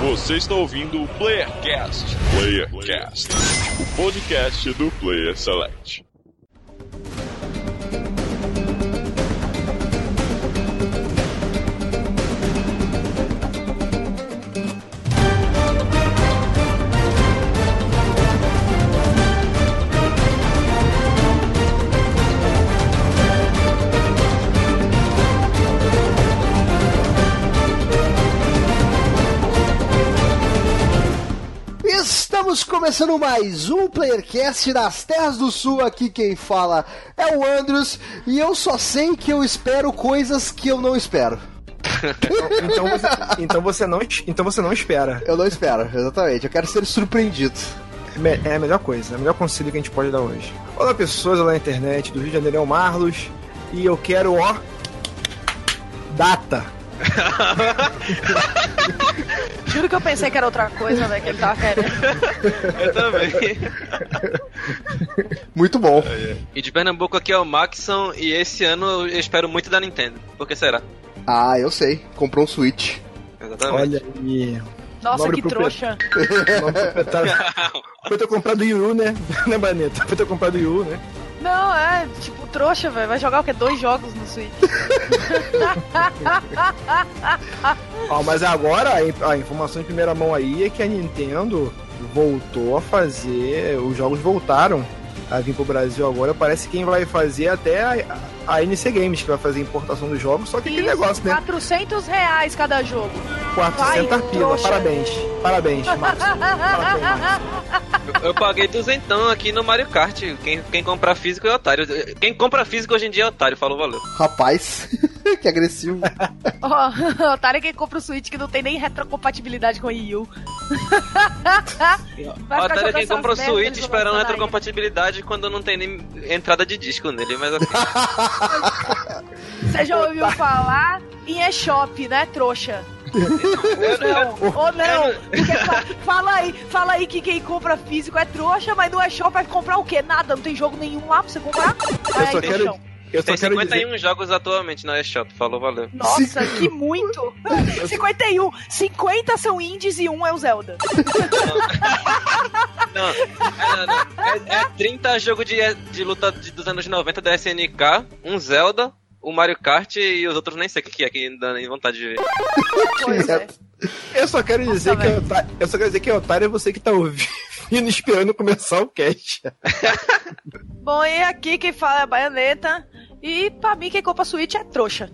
Você está ouvindo o Playercast. Playercast, o podcast do Player Select. Começando mais um Playercast das Terras do Sul. Aqui quem fala é o Andrews e eu só sei que eu espero coisas que eu não espero. Então você, então você não, então você não espera. Eu não espero, exatamente. Eu quero ser surpreendido. É É a melhor coisa, é o melhor conselho que a gente pode dar hoje. Olá pessoas lá na internet do Rio de Janeiro, é o Marlos e eu quero, ó, data. Juro que eu pensei que era outra coisa, velho, que ele tava querendo. Eu também. Muito bom. E de Pernambuco aqui é o Maxon e esse ano eu espero muito da Nintendo. Por que será? Ah, eu sei. Comprou um Switch. Exatamente. Olha aí. Nossa, Nobre que trouxa. Foi ter comprado o Yu, né? Né, Baneta? Foi ter comprado o Yu, né? Não, é, tipo, trouxa, velho. Vai jogar o quê? Dois jogos no Switch. Ó, mas agora a, in- a informação em primeira mão aí é que a Nintendo voltou a fazer. Os jogos voltaram a vir pro Brasil agora. Parece que quem vai fazer até a, a NC Games, que vai fazer a importação dos jogos. Só que aquele Isso, negócio, né? 400 reais cada jogo. 400 vai, pila. Parabéns. Parabéns, Marcos. Parabéns, Marcos. Eu, eu paguei duzentão aqui no Mario Kart. Quem, quem comprar físico é otário. Quem compra físico hoje em dia é otário. Falou, valeu. Rapaz, que agressivo. Ó, otário é quem compra o Switch que não tem nem retrocompatibilidade com o Wii U. Otário é quem compra o Switch esperando retrocompatibilidade quando não tem nem entrada de disco nele. Mas assim. Você já ouviu falar em eShop, né, trouxa? Ou não, ou não. Porque fala aí, fala aí que quem compra físico é trouxa, mas no eShop vai comprar o quê? Nada, não tem jogo nenhum lá pra você comprar? Vai só quero- trouxão. Eu tem quero dizer. 51 jogos atualmente na eShop. Falou, valeu. Nossa, que muito! 51! 50 são indies e um é o Zelda. Não, é, não, é, é 30 jogo de, de luta de- dos anos 90 da SNK, um Zelda, o Mario Kart e os outros nem sei o que é, que dá nem vontade de ver. Pois é. Eu só quero dizer Nossa, que velho. otário, eu só quero dizer que otário é você que tá ouvindo esperando começar o cast. Bom, e aqui quem fala é a Baioneta. E pra mim, quem compra Switch é trouxa.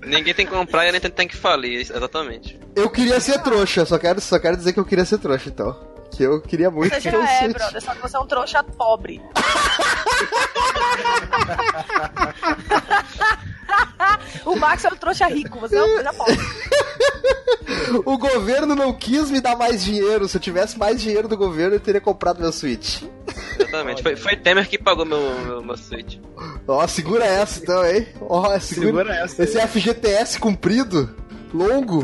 Ninguém tem que comprar e a Nintendo tem que falir, exatamente. Eu queria ser trouxa, só quero, só quero dizer que eu queria ser trouxa, então. Que eu queria muito Você ter já um é, brother, só que você é um trouxa pobre. o Max é um trouxa rico, você é um trouxa pobre. O governo não quis me dar mais dinheiro. Se eu tivesse mais dinheiro do governo, eu teria comprado meu Switch. Exatamente. Foi, foi Temer que pagou meu, meu, meu Switch. Ó, segura essa então, hein? Ó, segura, Segura essa Esse FGTS comprido, longo.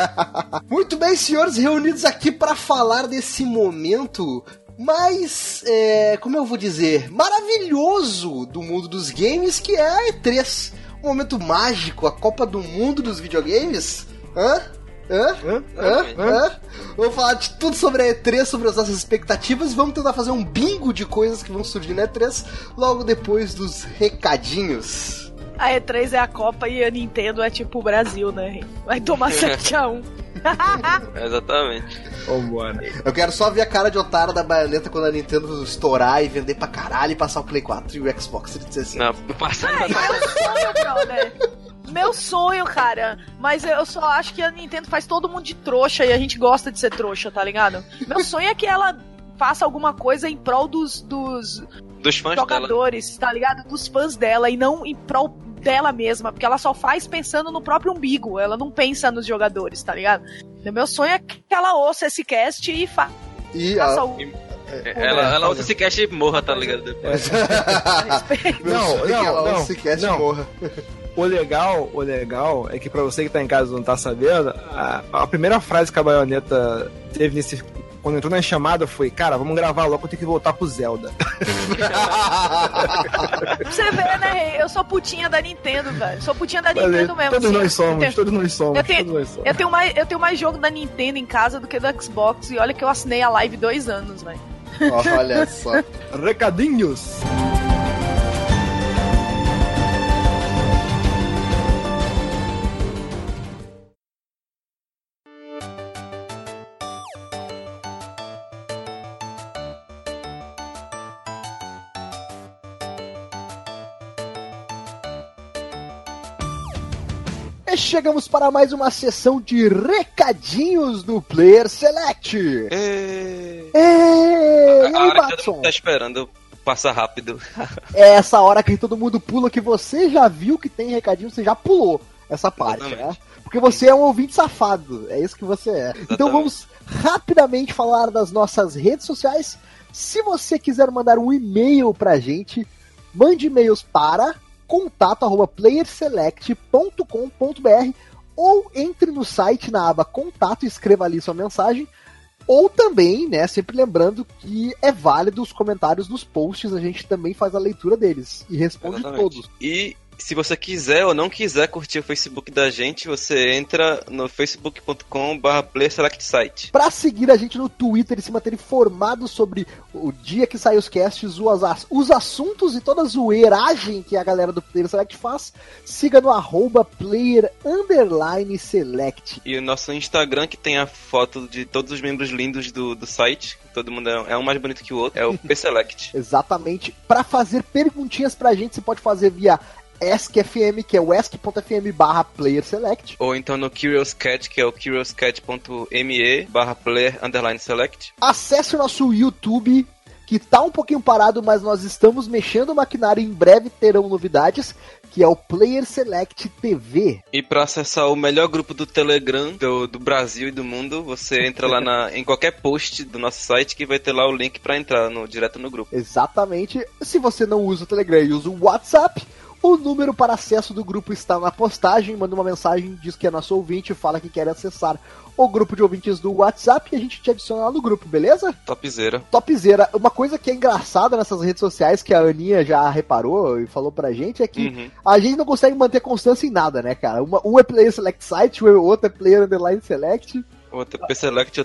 Muito bem, senhores, reunidos aqui para falar desse momento mais, é, como eu vou dizer, maravilhoso do mundo dos games, que é a E3. Um momento mágico, a Copa do Mundo dos videogames. Hã? Hã? hã? Hã? Hã? Vamos falar de tudo sobre a E3, sobre as nossas expectativas e vamos tentar fazer um bingo de coisas que vão surgir na E3 logo depois dos recadinhos. A E3 é a Copa e a Nintendo é tipo o Brasil, né? Vai tomar 7x1. Exatamente. Vambora. Eu quero só ver a cara de otário da baioneta quando a Nintendo estourar e vender pra caralho e passar o Play 4 e o Xbox 360. Não, sonho, brother. Meu sonho, cara. Mas eu só acho que a Nintendo faz todo mundo de trouxa e a gente gosta de ser trouxa, tá ligado? Meu sonho é que ela faça alguma coisa em prol dos, dos dos fãs dela. jogadores, tá ligado? Dos fãs dela e não em prol dela mesma, porque ela só faz pensando no próprio umbigo, ela não pensa nos jogadores, tá ligado? O meu sonho é que ela ouça esse cast e fa E faça a... o Ela, ela usa esse cast e morra, tá ligado? Depois. respeito. Meu Não, é não, ela não, ouça esse cast e não. morra. O legal, o legal é que pra você que tá em casa e não tá sabendo, a, a primeira frase que a baioneta teve nesse quando entrou na chamada, foi, cara, vamos gravar logo, eu tenho que voltar pro Zelda. Você vê, né? Eu sou putinha da Nintendo, velho. Sou putinha da Mas, Nintendo mesmo. todos assim. nós somos, Eu tenho- todos nós somos, Eu tenho- todos nós somos. Eu tenho, mais, eu tenho mais jogo da Nintendo em casa do que do Xbox. E olha que eu assinei a live dois anos, velho. Olha só. Recadinhos. Chegamos para mais uma sessão de recadinhos do Player Select. É... Ei, e A aí, Batson? tá esperando passa rápido. É essa hora que todo mundo pula que você já viu que tem recadinho, você já pulou essa parte, Exatamente. né? Porque você é um ouvinte safado, é isso que você é. Então Exatamente. vamos rapidamente falar das nossas redes sociais. Se você quiser mandar um e-mail pra gente, mande e-mails para contato@playerselect.com.br ou entre no site na aba contato e escreva ali sua mensagem. Ou também, né, sempre lembrando que é válido os comentários dos posts, a gente também faz a leitura deles e responde Exatamente. todos. E se você quiser ou não quiser curtir o Facebook da gente, você entra no facebook.com.br playerselectsite. Pra seguir a gente no Twitter e se manter informado sobre o dia que sai os casts, os, ass- os assuntos e toda a zoeiragem que a galera do Player Select faz, siga no arroba player underline select. E o nosso Instagram, que tem a foto de todos os membros lindos do, do site, todo mundo é, é um mais bonito que o outro, é o PSelect. Exatamente. Pra fazer perguntinhas pra gente, você pode fazer via EskFM, que é o esk.fm barra player select. Ou então no Curious Cat, que é o curiouscat.me barra player underline select. Acesse o nosso YouTube, que tá um pouquinho parado, mas nós estamos mexendo o maquinário e em breve terão novidades, que é o Player Select TV. E para acessar o melhor grupo do Telegram do, do Brasil e do mundo, você entra lá na, em qualquer post do nosso site que vai ter lá o link para entrar no, direto no grupo. Exatamente. Se você não usa o Telegram e usa o WhatsApp, o número para acesso do grupo está na postagem. Manda uma mensagem, diz que é nosso ouvinte, fala que quer acessar o grupo de ouvintes do WhatsApp e a gente te adiciona lá no grupo, beleza? Topzera. Topzera. Uma coisa que é engraçada nessas redes sociais, que a Aninha já reparou e falou pra gente, é que Uhum. a gente não consegue manter constância em nada, né, cara? Uma, um é Player Select Site, o outro é Player Underline Select. Outra PSelect,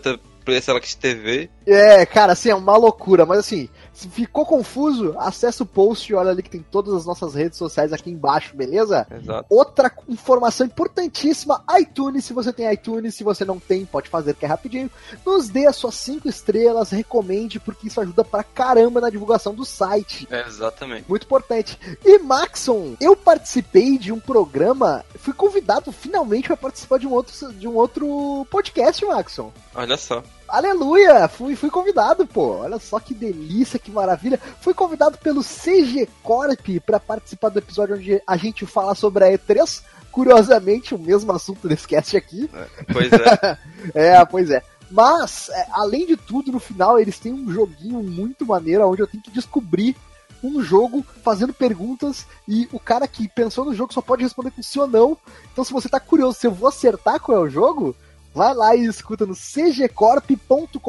outra PSelect TV. É, cara, assim, é uma loucura, mas assim, se ficou confuso, acessa o post e olha ali que tem todas as nossas redes sociais aqui embaixo, beleza? Exato. Outra informação importantíssima, iTunes, se você tem iTunes, se você não tem, pode fazer que é rapidinho. Nos dê as suas cinco estrelas, recomende, porque isso ajuda pra caramba na divulgação do site. É, exatamente. Muito importante. E Maxon, eu participei de um programa, fui convidado finalmente para participar de um outro de um outro podcast, Maxon. Olha só. Aleluia! Fui, fui convidado, pô. Olha só que delícia, que maravilha. Fui convidado pelo CG Corp para participar do episódio onde a gente fala sobre a E3. Curiosamente, o mesmo assunto desse cast aqui. Pois é. É, pois é. Mas, é, além de tudo, no final eles têm um joguinho muito maneiro onde eu tenho que descobrir um jogo fazendo perguntas e o cara que pensou no jogo só pode responder com sim ou não. Então, se você tá curioso se eu vou acertar qual é o jogo, vai lá e escuta no cgcorp.com.br.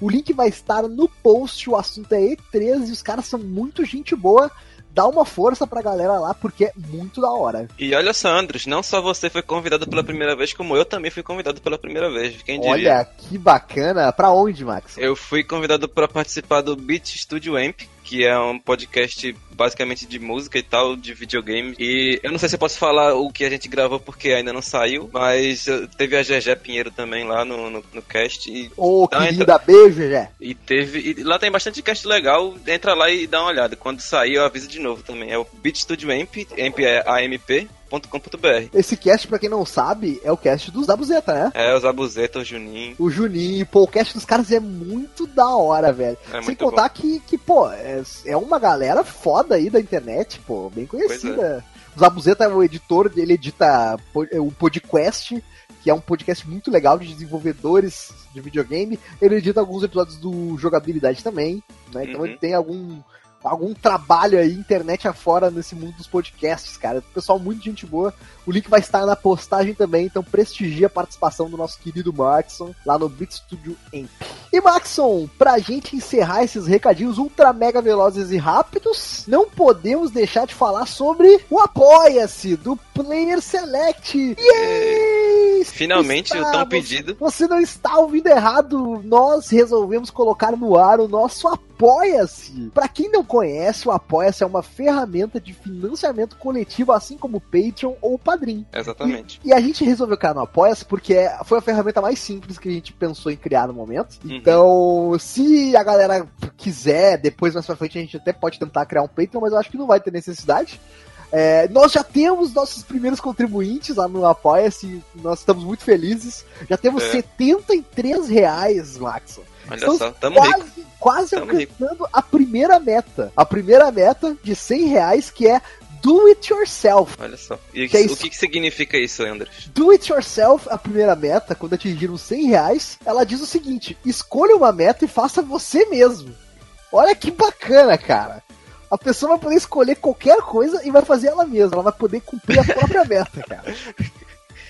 O link vai estar no post. O assunto é E3 e os caras são muito gente boa. Dá uma força pra galera lá porque é muito da hora. E olha só, Andros, não só você foi convidado pela primeira vez, como eu também fui convidado pela primeira vez. Quem diria? Olha que bacana. Pra onde, Max? Eu fui convidado para participar do Beat Studio Amp, que é um podcast basicamente de música e tal, de videogame. E eu não sei se eu posso falar o que a gente gravou porque ainda não saiu, mas teve a GG Pinheiro também lá no, no, no cast. E, Ô, Então, querida, beijo, Gé. e teve. E lá tem bastante cast legal. Entra lá e dá uma olhada. Quando sair, eu aviso de novo também. É o Beat Studio Amp, Amp é amp.com.br. Esse cast, pra quem não sabe, é o cast dos Zabuzeta, né? É, os Abuzeta, o Juninho. O Juninho, pô, o cast dos caras é muito da hora, velho. É Sem contar que, que, pô, é, é uma galera foda aí da internet, pô, bem conhecida. O Zabuzeta é o editor, ele edita po- é, o Podcast, que é um podcast muito legal de desenvolvedores de videogame. Ele edita alguns episódios do Jogabilidade também, né? Então Uhum. ele tem algum algum trabalho aí, internet afora, nesse mundo dos podcasts, cara. Pessoal, muito gente boa. O link vai estar na postagem também, então prestigia a participação do nosso querido Markson lá no Beat Studio Amp. E Maxon, pra gente encerrar esses recadinhos ultra mega velozes e rápidos, não podemos deixar de falar sobre o Apoia-se do Player Select. Yay! Finalmente, o tão pedido. Você não está ouvindo errado. Nós resolvemos colocar no ar o nosso Apoia-se. Para quem não conhece, o Apoia-se é uma ferramenta de financiamento coletivo, assim como o Patreon ou o Padrim. Exatamente. E, e, a gente resolveu criar no Apoia-se porque foi a ferramenta mais simples que a gente pensou em criar no momento. Uhum. Então, se a galera quiser, depois mais pra frente a gente até pode tentar criar um Patreon, mas eu acho que não vai ter necessidade. É, nós já temos nossos primeiros contribuintes lá no Apoia-se, nós estamos muito felizes. Já temos é. 73 reais, Maxon. Olha estamos só, tamo quase, rico. quase tamo alcançando rico. a primeira meta. A primeira meta de 100 reais, que é do it yourself. Olha só. E que é o que, que significa isso, Andres? Do it yourself, a primeira meta, quando atingir os 100 reais, ela diz o seguinte: escolha uma meta e faça você mesmo. Olha que bacana, cara. A pessoa vai poder escolher qualquer coisa e vai fazer ela mesma. Ela vai poder cumprir a própria meta, cara.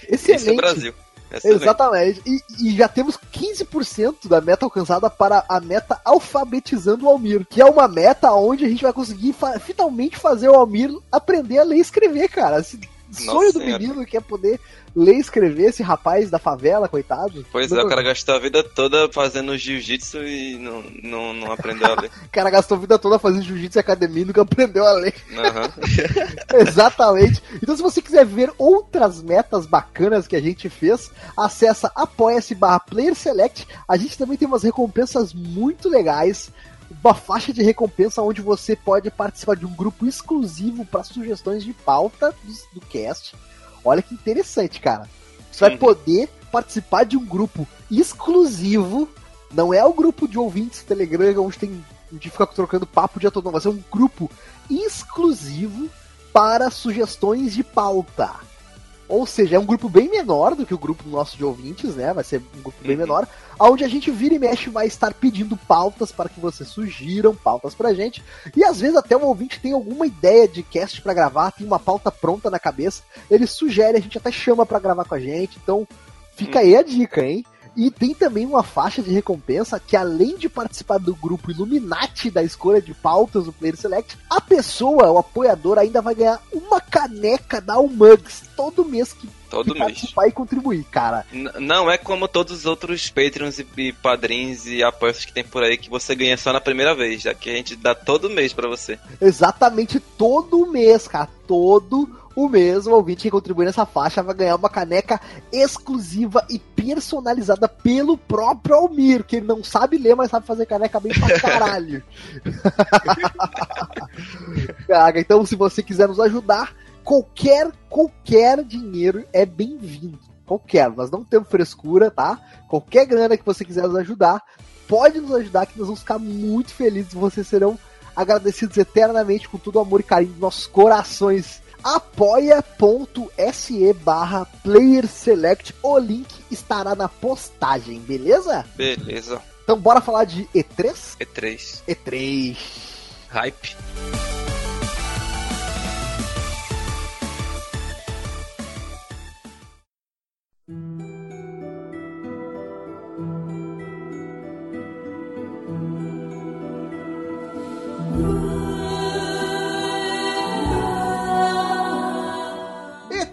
Excelente. Isso é Brasil. Excelente. Exatamente. E, e, já temos 15% da meta alcançada para a meta alfabetizando o Almir, que é uma meta onde a gente vai conseguir fa finalmente fazer o Almir aprender a ler e escrever, cara. Esse sonho do menino que é poder ler e escrever esse rapaz da favela, coitado. Pois é, o cara gastou a vida toda fazendo jiu-jitsu e não, não, não aprendeu a ler. o cara gastou a vida toda fazendo jiu-jitsu e academia e nunca aprendeu a ler. Uhum. Exatamente. Então se você quiser ver outras metas bacanas que a gente fez, acessa apoia-se barra Player Select. A gente também tem umas recompensas muito legais uma faixa de recompensa onde você pode participar de um grupo exclusivo para sugestões de pauta do, do cast. Olha que interessante, cara. Você vai poder participar de um grupo exclusivo. Não é o grupo de ouvintes Telegram onde tem a gente fica trocando papo o dia todo, não. Vai ser um grupo exclusivo para sugestões de pauta. Ou seja, é um grupo bem menor do que o grupo nosso de ouvintes, né? Vai ser um grupo bem uhum. menor, onde a gente vira e mexe vai estar pedindo pautas para que vocês sugiram pautas pra gente. E às vezes até o ouvinte tem alguma ideia de cast para gravar, tem uma pauta pronta na cabeça, ele sugere, a gente até chama para gravar com a gente. Então, fica uhum. aí a dica, hein? E tem também uma faixa de recompensa que, além de participar do grupo Illuminati da escolha de pautas do Player Select, a pessoa, o apoiador, ainda vai ganhar uma caneca da Umugs todo mês que Todo mês. participar e contribuir, cara. N não é como todos os outros Patreons e, e padrinhos e apoios que tem por aí que você ganha só na primeira vez, já que a gente dá todo mês para você. Exatamente todo mês, cara. Todo o mesmo ouvinte que contribui nessa faixa vai ganhar uma caneca exclusiva e personalizada pelo próprio Almir, que ele não sabe ler, mas sabe fazer caneca bem pra caralho. Cara, então se você quiser nos ajudar, qualquer, qualquer dinheiro é bem-vindo. Qualquer, nós não temos frescura, tá? Qualquer grana que você quiser nos ajudar, pode nos ajudar que nós vamos ficar muito felizes. Vocês serão agradecidos eternamente com todo o amor e carinho dos nossos corações apoia.se barra player select. O link estará na postagem, beleza? Beleza. Então bora falar de E3? E3. E3. Hype.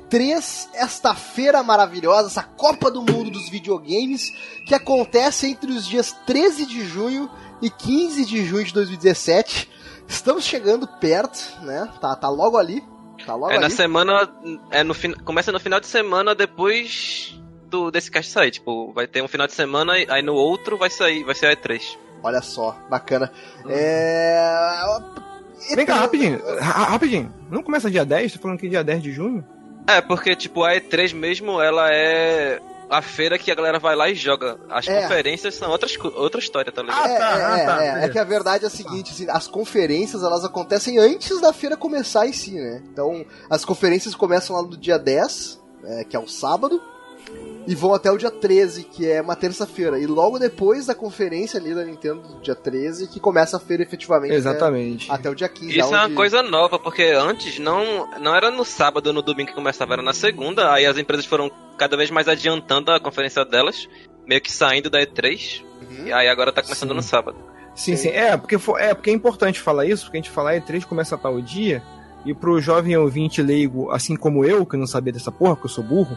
E3, esta feira maravilhosa, essa Copa do Mundo dos videogames, que acontece entre os dias 13 de junho e 15 de junho de 2017. Estamos chegando perto, né? Tá, tá logo ali. Tá logo é ali. na semana. É no, começa no final de semana depois do, desse cast sair. Tipo, vai ter um final de semana, aí no outro vai sair, vai ser a E3. Olha só, bacana. Hum. É. Vem cá, rapidinho, rapidinho. Não começa dia 10? Tô falando que dia 10 de junho? É, porque, tipo, a E3 mesmo, ela é a feira que a galera vai lá e joga. As é. conferências são outras, outra história, tá ligado? Ah, é, tá, é, ah, tá, é, é, que a verdade é a seguinte, assim, as conferências, elas acontecem antes da feira começar em si, né? Então, as conferências começam lá no dia 10, é, que é o sábado, e vão até o dia 13, que é uma terça-feira. E logo depois da conferência ali da Nintendo, dia 13, que começa a feira efetivamente. Exatamente. Até, até o dia 15. Isso onde... é uma coisa nova, porque antes não, não era no sábado ou no domingo que começava, era na segunda. Aí as empresas foram cada vez mais adiantando a conferência delas. meio que saindo da E3. Uhum. E aí agora tá começando Sim. no sábado. Sim, sim. É porque, fo- é, porque é importante falar isso, porque a gente falar E3 começa a tal dia, e pro jovem ouvinte leigo, assim como eu, que não sabia dessa porra, porque eu sou burro,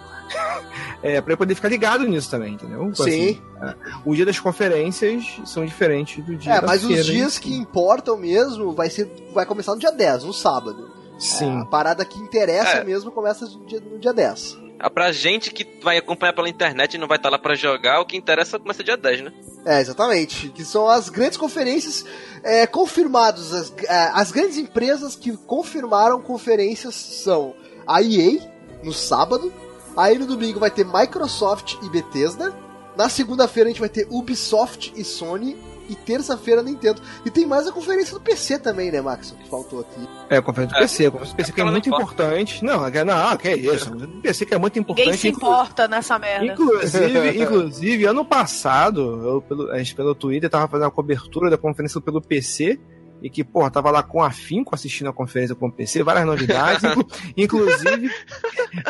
é, pra ele poder ficar ligado nisso também, entendeu? Então, Sim. assim, é, o dia das conferências são diferentes do dia É, da mas os feira, dias hein? que importam mesmo vai ser vai começar no dia 10, no sábado. Sim. A parada que interessa É. mesmo começa no dia, no dia 10. Ah, pra gente que vai acompanhar pela internet e não vai estar lá pra jogar, o que interessa começa dia 10, né? É, exatamente. Que são as grandes conferências é, confirmadas. As, é, as grandes empresas que confirmaram conferências são a EA, no sábado. Aí no domingo vai ter Microsoft e Bethesda. Na segunda-feira a gente vai ter Ubisoft e Sony. E terça-feira Nintendo. E tem mais a conferência do PC também, né, Max? Que faltou aqui. É, a conferência do É. PC. A conferência do PC que é Ela não muito importa. importante. Não, é- não, que é isso. O PC que é muito importante. Ninguém se inclu- importa nessa merda. Inclusive, inclusive, ano passado, eu, pelo, a gente pelo Twitter tava fazendo a cobertura da conferência pelo PC. E que, porra, tava lá com afinco assistindo a conferência com o PC, várias novidades, inclu- inclusive,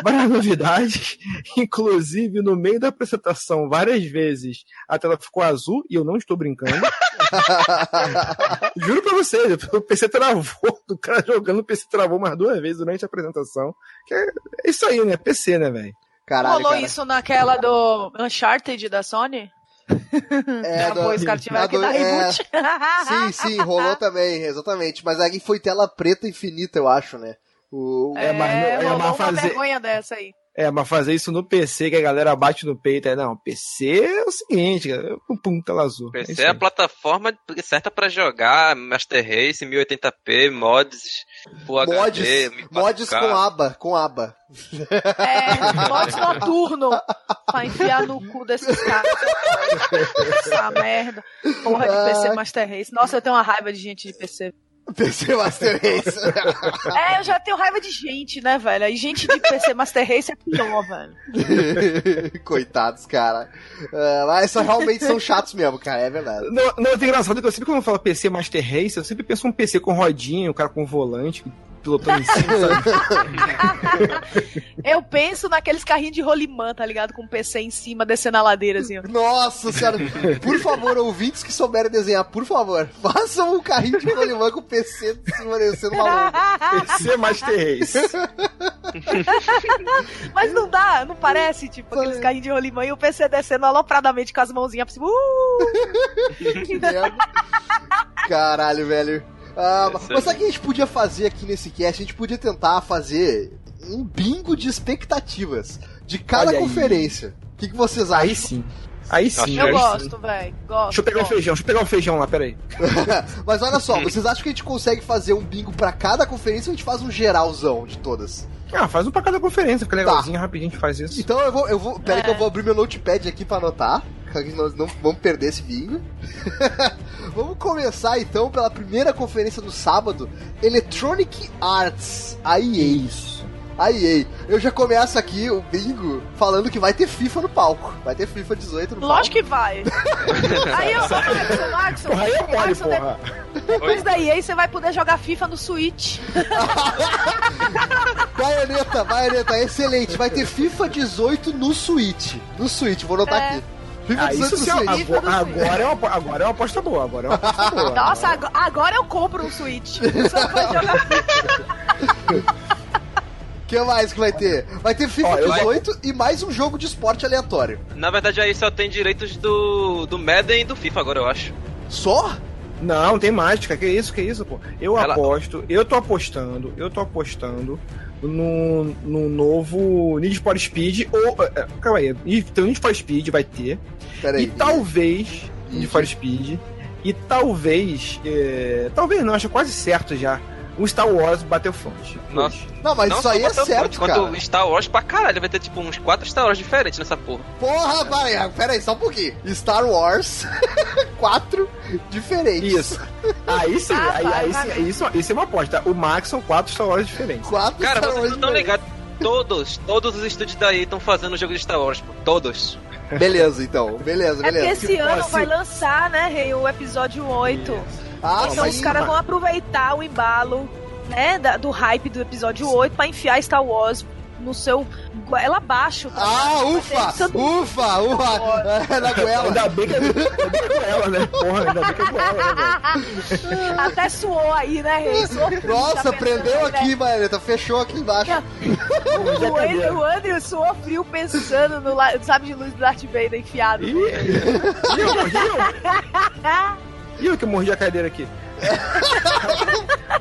várias novidades, inclusive no meio da apresentação, várias vezes, a tela ficou azul, e eu não estou brincando. Juro pra vocês, o PC travou, o cara jogando, o PC travou mais duas vezes durante a apresentação. Que é, é isso aí, né? PC, né, velho? Caralho, Rolou cara. isso naquela do Uncharted da Sony? É, Depois do- os caras tiveram a que dar é, reboot. Sim, sim, rolou também, exatamente. Mas aí foi tela preta infinita, eu acho, né? O, É, mas não- é, rolou mas uma fazer- vergonha dessa aí. É, mas fazer isso no PC, que a galera bate no peito, é, não, PC é o seguinte, cara, pum, pum, tela azul. PC isso é a plataforma certa pra jogar Master Race, 1080p, mods, Full mods, HD, mods 1004K. com aba, com aba. É, mods noturno pra enfiar no cu desses caras. Essa merda. Porra de PC Ah. Master Race. Nossa, eu tenho uma raiva de gente de PC. PC Master Race. É, eu já tenho raiva de gente, né, velho? E gente de PC Master Race é pior, velho. Coitados, cara. Ah, mas só realmente são chatos mesmo, cara, é verdade. Não, não, é engraçado que eu sempre quando eu falo PC Master Race, eu sempre penso um PC com rodinha, o cara com volante, pilotando em cima, sabe? Eu penso naqueles carrinhos de rolimã, tá ligado? Com o PC em cima, descendo a ladeira, assim. ó. Nossa senhora, por favor, ouvintes que souberem desenhar, por favor, façam um carrinho de rolimã com o PC de cima descendo uma lomba. PC Master Race. Mas não dá, não parece, tipo, aqueles carrinhos de rolimã e o PC descendo alopradamente com as mãozinhas pra cima. Uh! Que merda. Caralho, velho. Ah, mas sabe o que a gente podia fazer aqui nesse cast? A gente podia tentar fazer um bingo de expectativas de cada Olha aí. conferência. O que, que vocês Aí acham? sim. Aí sim. Eu aí Eu sim. gosto, velho. Gosto. Deixa eu pegar gosto. feijão, deixa eu pegar o feijão lá, peraí. Mas olha só, vocês acham que a gente consegue fazer um bingo pra cada conferência ou a gente faz um geralzão de todas? Ah, faz um pra cada conferência, fica legalzinho, rapidinho a gente faz isso. Então eu vou, eu vou, pera aí É. que eu vou abrir meu notepad aqui pra anotar, que nós não vamos perder esse bingo. vamos começar então pela primeira conferência do sábado, Electronic Arts, a EA. Isso. A EA. Eu já começo aqui o bingo falando que vai ter FIFA no palco. Vai ter FIFA 18 no Lógico que vai. Aí eu, Maxon, Porra, aí mole, porra. depois da EA você vai poder jogar FIFA no Switch. palco. Baioneta, baioneta, excelente. Vai ter FIFA 18 no Switch. No Switch, vou anotar É. aqui. FIFA Ah, 18 isso no sim, é- Switch. agora, agora, é uma, agora é uma aposta boa, agora é uma aposta boa. Nossa, ag- agora eu compro um Switch. Só pra jogar O que mais que vai ter? Vai ter FIFA Ó, eu- 18 e mais um jogo de esporte aleatório. Na verdade, aí só tem direitos do, do Madden e do FIFA agora, eu acho. Só? Não, tem mágica, que isso, que isso, pô. Eu Ela- aposto, eu tô apostando, eu tô apostando no, no novo Need for Speed, ou. é, Calma aí, tem o Need for Speed, vai ter. Pera aí. E talvez. Need for Speed. E talvez. é, talvez não, acho quase certo já. O Star Wars Battlefront. Nossa. Não, mas Não isso aí é certo, quanto cara. Star Wars pra caralho, vai ter tipo uns 4 Star Wars diferentes nessa porra. Porra, pera aí, pera aí, só um pouquinho. Star Wars, quatro diferentes. Isso. Aí sim, Ah, aí, vai, aí vai. sim, isso, isso é uma aposta. O Max são quatro Star Wars diferentes. Quatro Cara, Star vocês Wars não estão ligados. Todos, todos os estúdios daí estão fazendo o jogo de Star Wars, pô. Todos. Beleza, então. Beleza, É porque beleza. esse ano Ó, se- vai lançar, né, Rei, o episódio 8. Ah, então sim. os caras vão aproveitar o embalo, né, da- do hype do episódio 8 pra enfiar Star Wars no seu goela abaixo. tá Ah, ufa! Ufa, ufa! É na goela. Ainda bem que é, ainda bem que é goela, né? Porra, ainda bem que é goela, né? Até suou aí, né, Rei? Nossa, tá pensando prendeu aí, aqui, né? Maneta. Fechou aqui embaixo. O, Andrew, o Andrew suou frio pensando no la- sabe de luz do Darth Vader enfiado. Ih, ih, eu morri, que mordi a cadeira aqui.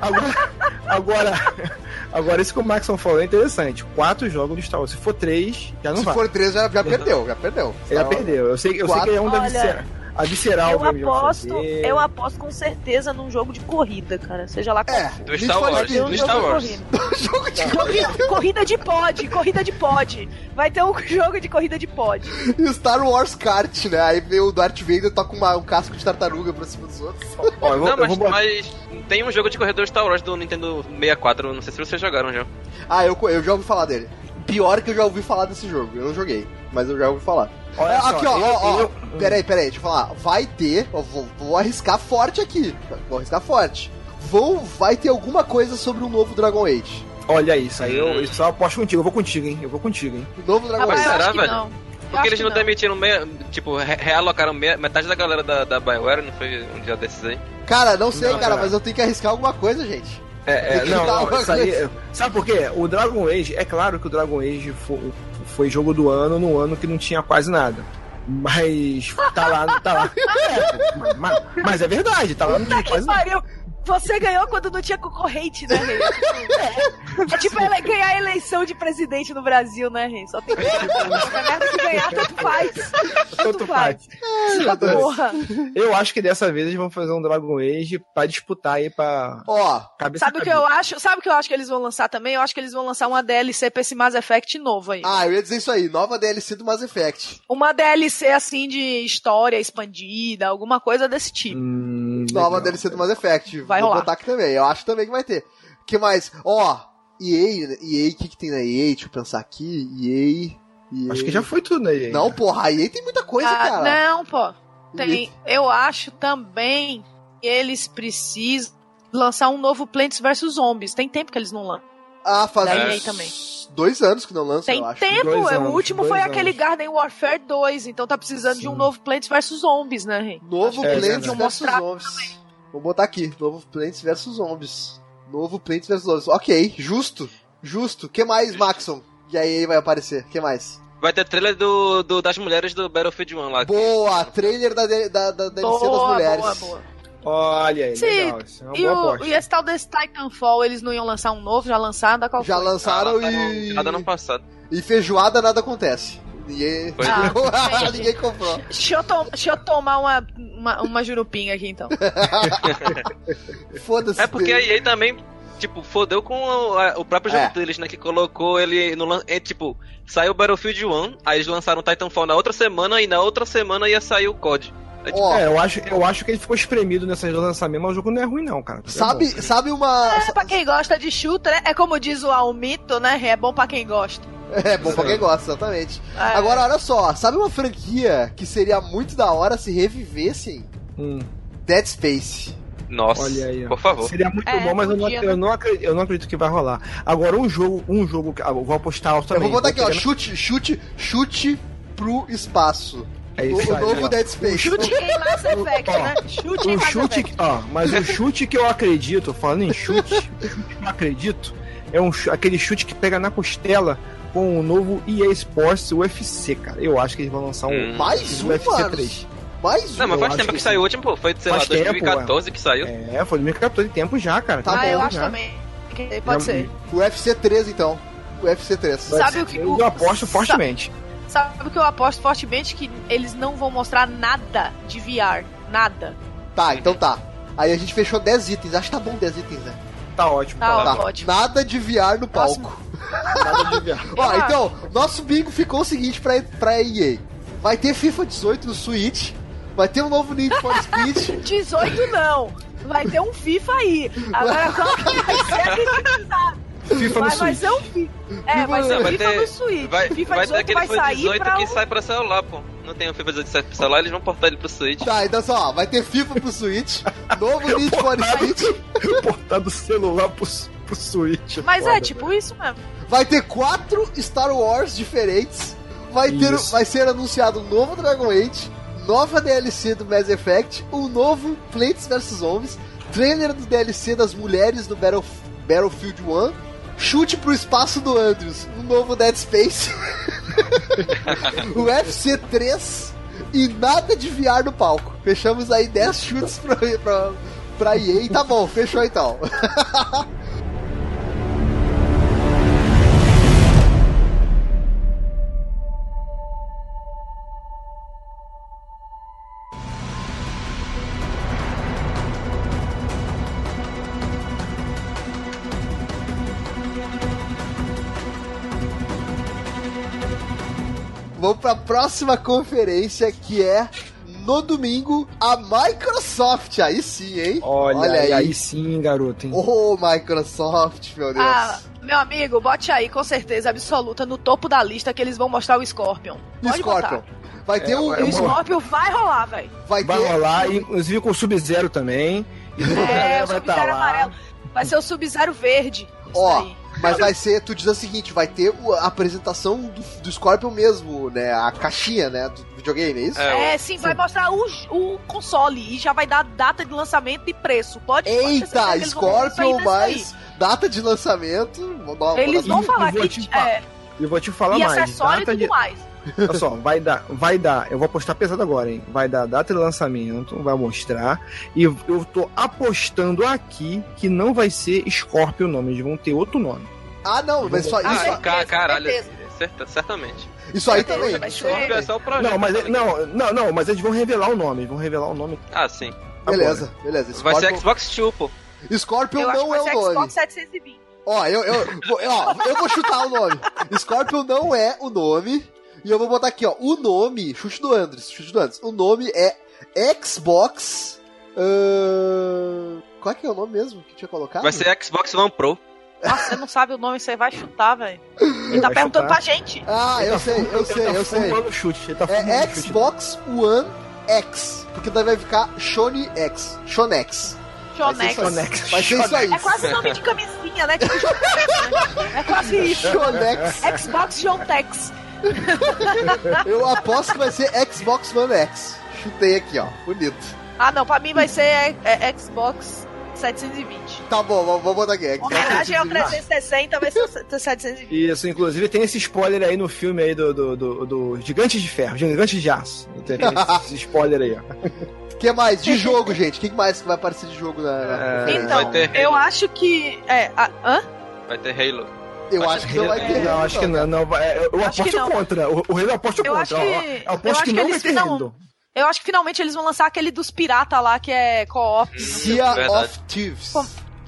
Agora, agora, agora, isso que o Maxon falou é interessante. Quatro jogos do Star Wars. Se for três, já não Se vai. for três, já, já perdeu, já perdeu. Já perdeu. Eu sei, eu sei que é um da Olha, visceral. A visceral Eu aposto, eu aposto com certeza num jogo de corrida, cara. Seja lá qual É, Do Star Wars. Um Do jogo Star de Wars. corrida. Jogo de Corrida, corrida de pod, corrida de pod. Vai ter um jogo de corrida de pod. E Star Wars Kart, né? Aí vem o Darth Vader toca uma- um casco de tartaruga pra cima dos outros. Ó, vou, Não, eu mas, vou mas tem um jogo de corredor Star Wars do Nintendo 64, não sei se vocês jogaram já. Ah, eu, eu já ouvi falar dele. Pior que eu já ouvi falar desse jogo. Eu não joguei, mas eu já ouvi falar. Olha É, só, aqui, ó, eu- ó, ó. eu- Peraí, peraí, deixa eu falar. Vai ter. ó, vou, vou arriscar forte aqui. Vou arriscar forte. Vou, vai ter alguma coisa sobre um novo Dragon Age. Olha isso, aí eu, isso eu aposto contigo, eu vou contigo, hein? Eu vou contigo, hein? Um novo Dragon eu Age. será, velho? não. Porque eles não demitiram meia, tipo, re- realocaram meia- metade da galera da, da BioWare, não foi um dia desses aí? Cara, não sei, Não, cara, cara. mas eu tenho que arriscar alguma coisa, gente. É, é, não, não, isso aí, sabe por quê? O Dragon Age, é claro que o Dragon Age foi, foi jogo do ano no ano que não tinha quase nada. Mas tá lá, tá lá. É, mas, mas é verdade, tá lá não tinha Que quase pariu! Você ganhou quando não tinha concorrente, né, Rei? É tipo ela ganhar a eleição de presidente no Brasil, né, Rei? Só tem que merda que ganhar, tanto faz. Tanto faz. Essa porra. Eu acho que dessa vez eles vão fazer um Dragon Age pra disputar aí pra Ó, cabeça Sabe o que eu acho? Sabe o que eu acho que eles vão lançar também? Eu acho que eles vão lançar uma DLC pra esse Mass Effect novo aí. ah, eu ia dizer isso aí. Nova DLC do Mass Effect. Uma DLC assim de história expandida, alguma coisa desse tipo. Hum, Nova legal. DLC do Mass Effect. Vai Vou rolar. botar aqui também. Eu acho também que vai ter. que mais? Ó, EA, EA, o que, que tem na EA? Deixa eu pensar aqui. EA. EA. Acho que já foi tudo aí. Não, porra, a EA tem muita coisa, Ah, cara. não, pô. Tem, eu acho também que eles precisam lançar um novo Plants vs Zombies. Tem tempo que eles não lançam. Ah, faz uns EA também. dois anos que não lança, Tem eu acho. tempo, Dois o anos, último foi anos. aquele Garden Warfare 2, então tá precisando de um Sim. novo Plants vs Zombies, né, Rei? Novo É, Plants verdade. vs Zombies. Vou botar aqui. Novo Plants vs Zombies. Novo Plants vs Zombies. Ok, justo. Justo. que mais, Maxon? E a EA vai aparecer. que mais? Vai ter trailer do, do- das mulheres do Battlefield 1 lá. Boa! Trailer da, da, da DLC das mulheres. boa, boa. Olha aí, Sim, legal. Isso é uma E, boa o, aposta. e esse tal desse Titanfall, eles não iam lançar um novo? Já lançaram? Da qual Já foi? lançaram Ah, e. no final do ano passado. E feijoada nada acontece. Ninguém. Pois é. Ninguém comprou. Deixa eu, tom- deixa eu tomar uma, uma, uma jurupinha aqui, então. Foda-se. É porque a EA também, tipo, fodeu com o, a- o próprio jogo É. deles, né? Que colocou ele no é, tipo, saiu o Battlefield 1, aí eles lançaram o Titanfall na outra semana e na outra semana ia sair o COD. Tipo, Ó, É, eu acho, eu acho que ele ficou espremido nessas lançamentos, mas o jogo não é ruim, não, cara. É sabe, bom. sabe uma. É pra quem gosta de shooter, né? É como diz o Almito, né? É bom pra quem gosta. É bom pra quem gosta, exatamente. É. Agora, olha só, sabe uma franquia que seria muito da hora se revivessem? Hum, Dead Space. Nossa, olha aí, por favor. Seria muito É, bom, mas eu não, eu, não acredito, eu não acredito que vai rolar. Agora, um jogo, um jogo que. ah, eu vou apostar alto Eu também. vou botar aqui, ó, chute, chute, chute pro espaço. É o isso o aí, novo ó. Dead Space. Chute em Mass Effect, Ó, né? Chute em O Mass chute, Effect. ó, mas o chute que eu acredito, falando em chute, o chute que eu acredito, é um, aquele chute que pega na costela com o novo EA Sports UFC, cara. Eu acho que eles vão lançar um Hum. Mais um, UFC mano. 3. Mais um. Não, mas eu faz tempo que que, saiu o último, pô. Foi, sei Faz lá, tempo, 2014 que saiu. É, foi 2014, tempo já, cara. Tá ah, bom, eu acho já. também. que Pode Já- ser. O UFC 3, então. O UFC 3. Sabe o que- Eu aposto sa- fortemente. Sabe o que eu aposto fortemente? Que eles não vão mostrar nada de VR. Nada. Tá, então tá. Aí a gente fechou 10 itens. Acho que tá bom 10 itens, né? Tá ótimo. Tá, Tá, Tá. ótimo. Nada de VR no palco. Nada de viar. Ó, então, nosso bingo ficou o seguinte pra, pra EA. Vai ter FIFA 18 no Switch. Vai ter um novo Need for Speed. 18 não. Vai ter um FIFA aí. Agora qual que vai ser a gente não sabe. FIFA no vai Switch. ser um FIFA. É, vai ser Não, vai FIFA ter- no Switch. Vai, FIFA vai ter 18 aquele vai FIFA sair 18 pra que um- sai pra celular, pô. Não tem o FIFA 18 que sai pro celular, eles vão portar ele pro Switch. Tá, então só, ó, vai ter FIFA pro Switch. Novo Need for Speed. Portar do celular pro, pro Switch. Mas foda, é tipo isso mesmo. Vai ter quatro Star Wars diferentes. Vai, ter, Isso. vai ser anunciado um novo Dragon Age, nova DLC do Mass Effect, um novo Plants vs Zombies, trailer do DLC das mulheres do Battle, Battlefield 1, chute pro espaço do Andrews, um novo Dead Space, o UFC 3 e nada de VR no palco. Fechamos aí 10 chutes pra, pra, pra EA. Tá bom, fechou então. Vamos pra próxima conferência que é no domingo a Microsoft. Aí sim, hein? Olha, aí. aí sim, garoto, hein? Ô, Microsoft, meu Deus. Ah, meu amigo, bote aí com certeza absoluta no topo da lista que eles vão mostrar o Scorpion. Pode Scorpion. botar. Vai ter É, um. é O Scorpion vai rolar, velho. Vai Vai ter. rolar, inclusive com o Sub-Zero também. E a É, o vai estar Sub-Zero lá. amarelo. Vai ser o Sub-Zero verde. Ó, daí. Mas vai ser, tu diz o seguinte, vai ter a apresentação do, do Scorpion mesmo, né? A caixinha, né? Do videogame, é isso? É, É, sim, vai mostrar o, o console e já vai dar data de lançamento e preço. Pode pode Eita, sair Scorpion mais data de lançamento. Vou dar uma- Eles vou vão falar e que. É, E vou te falar e mais. acessório e Data tudo de... mais. Olha só, vai dar, vai dar. Eu vou apostar pesado agora, hein? Vai dar data de lançamento, vai mostrar. E eu tô apostando aqui que não vai ser Scorpio o nome, eles vão ter outro nome. Ah, não, mas só, Ah, isso, ca- caralho, certa- certamente. isso aí também. Scorpio é só o projeto. Não, mas tá ligado? não, não, não, mas eles vão revelar o nome, eles vão revelar o nome. Ah, sim. Beleza, beleza. Vai ser Xbox Two, pô. Scorpion Eu não vai é ser o nome. Xbox 720. Ó, eu, eu, vou- ó, eu vou chutar o nome. Scorpion não é o nome. E eu vou botar aqui, ó. O nome. Chute do Andres. Chute do Andres. O nome é Xbox. ahn, qual é que é o nome mesmo que tinha colocado? Vai ser Xbox One Pro. Nossa, você não sabe o nome, você vai chutar, velho. Ele tá Vai perguntando chutar. pra gente. Ah, eu sei, eu Ele sei, tá eu sei. formando chute, ele tá É chute. Xbox One X. Porque daí vai ficar Shone X. Shonex. Chonex. Shonex. Vai ser isso aí. É quase nome de camisinha, né? Tipo né? É quase isso. Shonex. Xbox Jontex. Eu aposto que vai ser Xbox One X. Chutei aqui, ó. Bonito. Ah, não, pra mim vai ser é, é Xbox 720. Tá bom, vamos vamos botar aqui. Em homenagem ao 360 vai ser o 720. Isso, inclusive tem esse spoiler aí no filme aí do, do, do, do Gigantes de Ferro, Gigantes de Aço. Tem esse spoiler aí, ó. O que mais? De jogo, gente. O que mais que vai aparecer de jogo na, na É? Então, eu acho que. É, a- hã? Vai ter Halo. Eu acho ter que não vai ter. Não, acho que não. não eu eu Acho que aposto não. contra. O, rei eu aposto contra. Eu aposto acho que não vai ter. Eu acho que finalmente eles vão lançar aquele dos piratas lá que é co-op. Sea Verdade. of Thieves.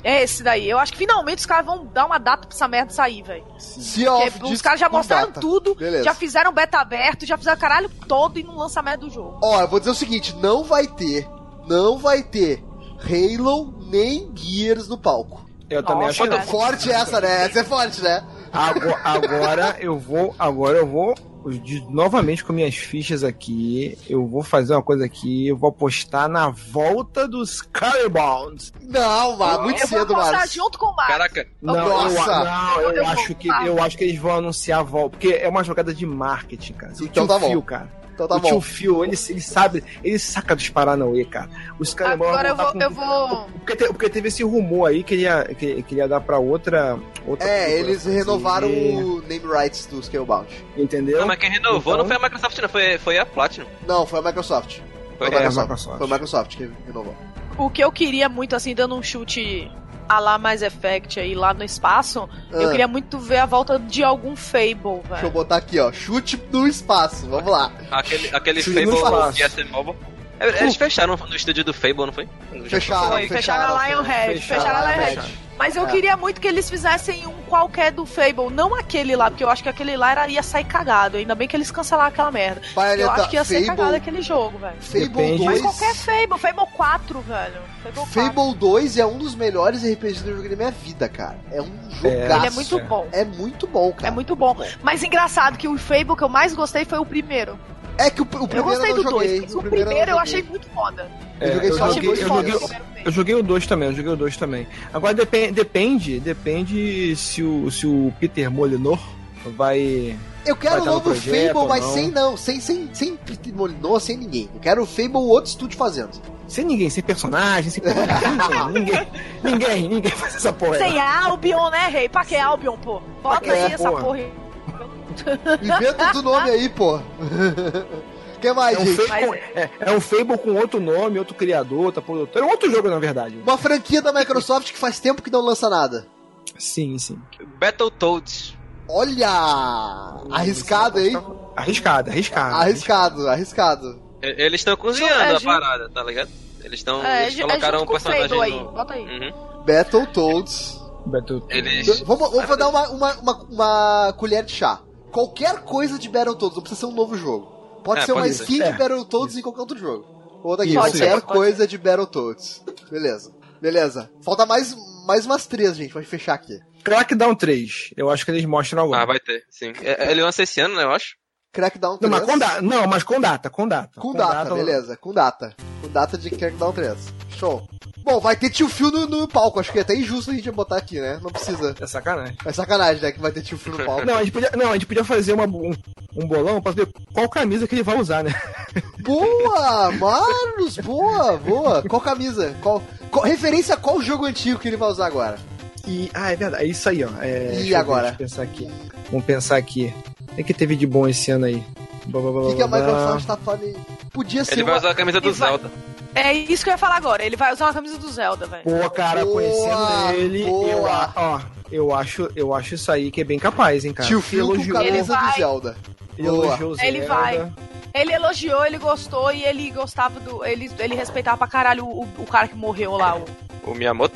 É esse daí. Eu acho que finalmente os caras vão dar uma data pra essa merda sair, velho. Sea Porque of Thieves os caras já mostraram data. tudo, Beleza. já fizeram beta aberto, já fizeram o caralho todo e não lançamento do jogo. Ó, eu vou dizer o seguinte: não vai ter. Não vai ter Halo nem Gears no palco. Eu também Nossa, acho que. Forte essa, né? Essa é forte, né? Agora, agora eu vou. Agora eu vou. de- novamente com minhas fichas aqui. Eu vou fazer uma coisa aqui. Eu vou apostar na volta dos Skybound. Não, mas muito eu vou cedo, apostar Marcos. junto com o Marcos. Caraca, Não, Nossa! eu, não, eu, Eu vou acho que eu acho que eles vão anunciar a volta, porque é uma jogada de marketing, cara. Então tá bom. Phil, cara. Então tá o tio bom. Phil, ele, ele sabe, ele saca dos Paranauê, cara. Os caras vão Agora eu vou, com- eu vou. Porque, te- porque teve esse rumor aí que ele ia, que, que ele ia dar pra outra. outra É, eles fazer, renovaram o name rights do Scalebound. Entendeu? não, mas quem renovou Então- não foi a Microsoft, não, foi, foi a Platinum. Não, foi a Microsoft. Foi, É, a Microsoft. Microsoft. Foi a Microsoft que renovou. O que eu queria muito, assim, dando um chute a lá Mass Effect aí lá no espaço, eu Ah. queria muito ver a volta de algum Fable, Deixa eu velho. botar aqui, ó. Chute no espaço. Vamos lá. Aquele, aquele Fable que ia ser mobile. É, Eles fecharam no estúdio do Fable, não foi? Fecharam, Foi, fecharam a Lionhead, fecharam a Lionhead. Mas eu É. queria muito que eles fizessem um qualquer do Fable, não aquele lá, porque eu acho que aquele lá era, ia sair cagado. Ainda bem que eles cancelaram aquela merda. Eu Bayonetta, acho que ia ser cagado Fable, aquele jogo, velho. Fable Depende. Mas 2. qualquer Fable, Fable 4, velho. Fable 4. Fable 2 é um dos melhores RPGs que eu joguei na minha vida, cara. É um jogaço. Ele é muito bom. É muito bom, cara. É muito bom. Mas engraçado que o Fable que eu mais gostei foi o primeiro. É que o, o Eu primeiro gostei eu não do joguei. 2. O eu primeiro eu joguei. achei muito foda. Eu É, joguei eu só joguei- dois eu primeiros. joguei- Eu joguei o 2 também, eu joguei o 2 também. Agora depen- depende, depende se o, se o Peter Molinor vai. Eu quero o no novo projeto Fable, mas não? sem não, sem, sem, sem Peter Molyneux, sem ninguém. Eu quero o Fable outro estúdio fazendo. Sem ninguém, sem personagem, sem personagem, ninguém, ninguém, ninguém faz essa porra. Sem Albion, né, rei? Pra que Albion, pô? Bota aí essa porra? porra aí. Inventa outro nome aí, pô. O que mais, É um, gente? Fable, é, é um Fable com outro nome, outro criador, outra produtora. É outro jogo, na verdade. Uma franquia da Microsoft que faz tempo que não lança nada. Sim, sim. Battletoads. Olha! Arriscado, hein? Arriscado, arriscado. Arriscado, arriscado. Eles estão cozinhando É, a parada, tá ligado? Eles estão. É, eles ju- é colocaram junto um personagem. Aí. no- Bota aí. Uhum. Battletoads. Battle- Eles. Vamos, vamos dar uma, uma, uma, uma colher de chá. Qualquer coisa de Battletoads, não precisa ser um novo jogo. Pode É, ser uma pode skin ser. de É. Battletoads em qualquer outro jogo. Ou daqui, Isso, qualquer isso. coisa de Battletoads. Beleza. Beleza. Falta mais, mais umas três, gente, pra fechar aqui. Crackdown 3. Eu acho que eles mostram agora. Ah, vai ter, sim. É- Ele lança esse ano, né, eu acho. Crackdown Não, 3. mas com data. Não, mas com data, com data. Com data, beleza. Com data. Com data de Crackdown 3. Show. Bom, vai ter tio Phil no, no palco. Acho que é até injusto a gente botar aqui, né? Não precisa. É sacanagem. É sacanagem, né? Que vai ter tio Phil no palco. Não, a gente podia, não, a gente podia fazer uma, um, um bolão pra ver qual camisa que ele vai usar, né? Boa! Marlos, boa, boa. Qual camisa? Qual, qual- referência a qual jogo antigo que ele vai usar agora? E, ah, é verdade. É isso aí, ó. É, E agora? Eu pensar aqui. Vamos pensar aqui. O que, que teve de bom esse ano aí? O que, que a blá, blá. Microsoft tá falando? Podia ser Ele vai uma... usar a camisa do Zelda. É isso que eu ia falar agora. Ele vai usar uma camisa do Zelda, velho. Pô, cara, Boa, conhecendo ele, boa. eu, ó, eu acho, eu acho isso aí que é bem capaz, hein, cara. Tio Phil com elogiou, camisa do. Zelda. ele Boa. elogiou o Ele Zelda. vai. Ele elogiou, ele gostou e ele gostava do. Ele, ele respeitava pra caralho o, o cara que morreu lá. O, O Miyamoto.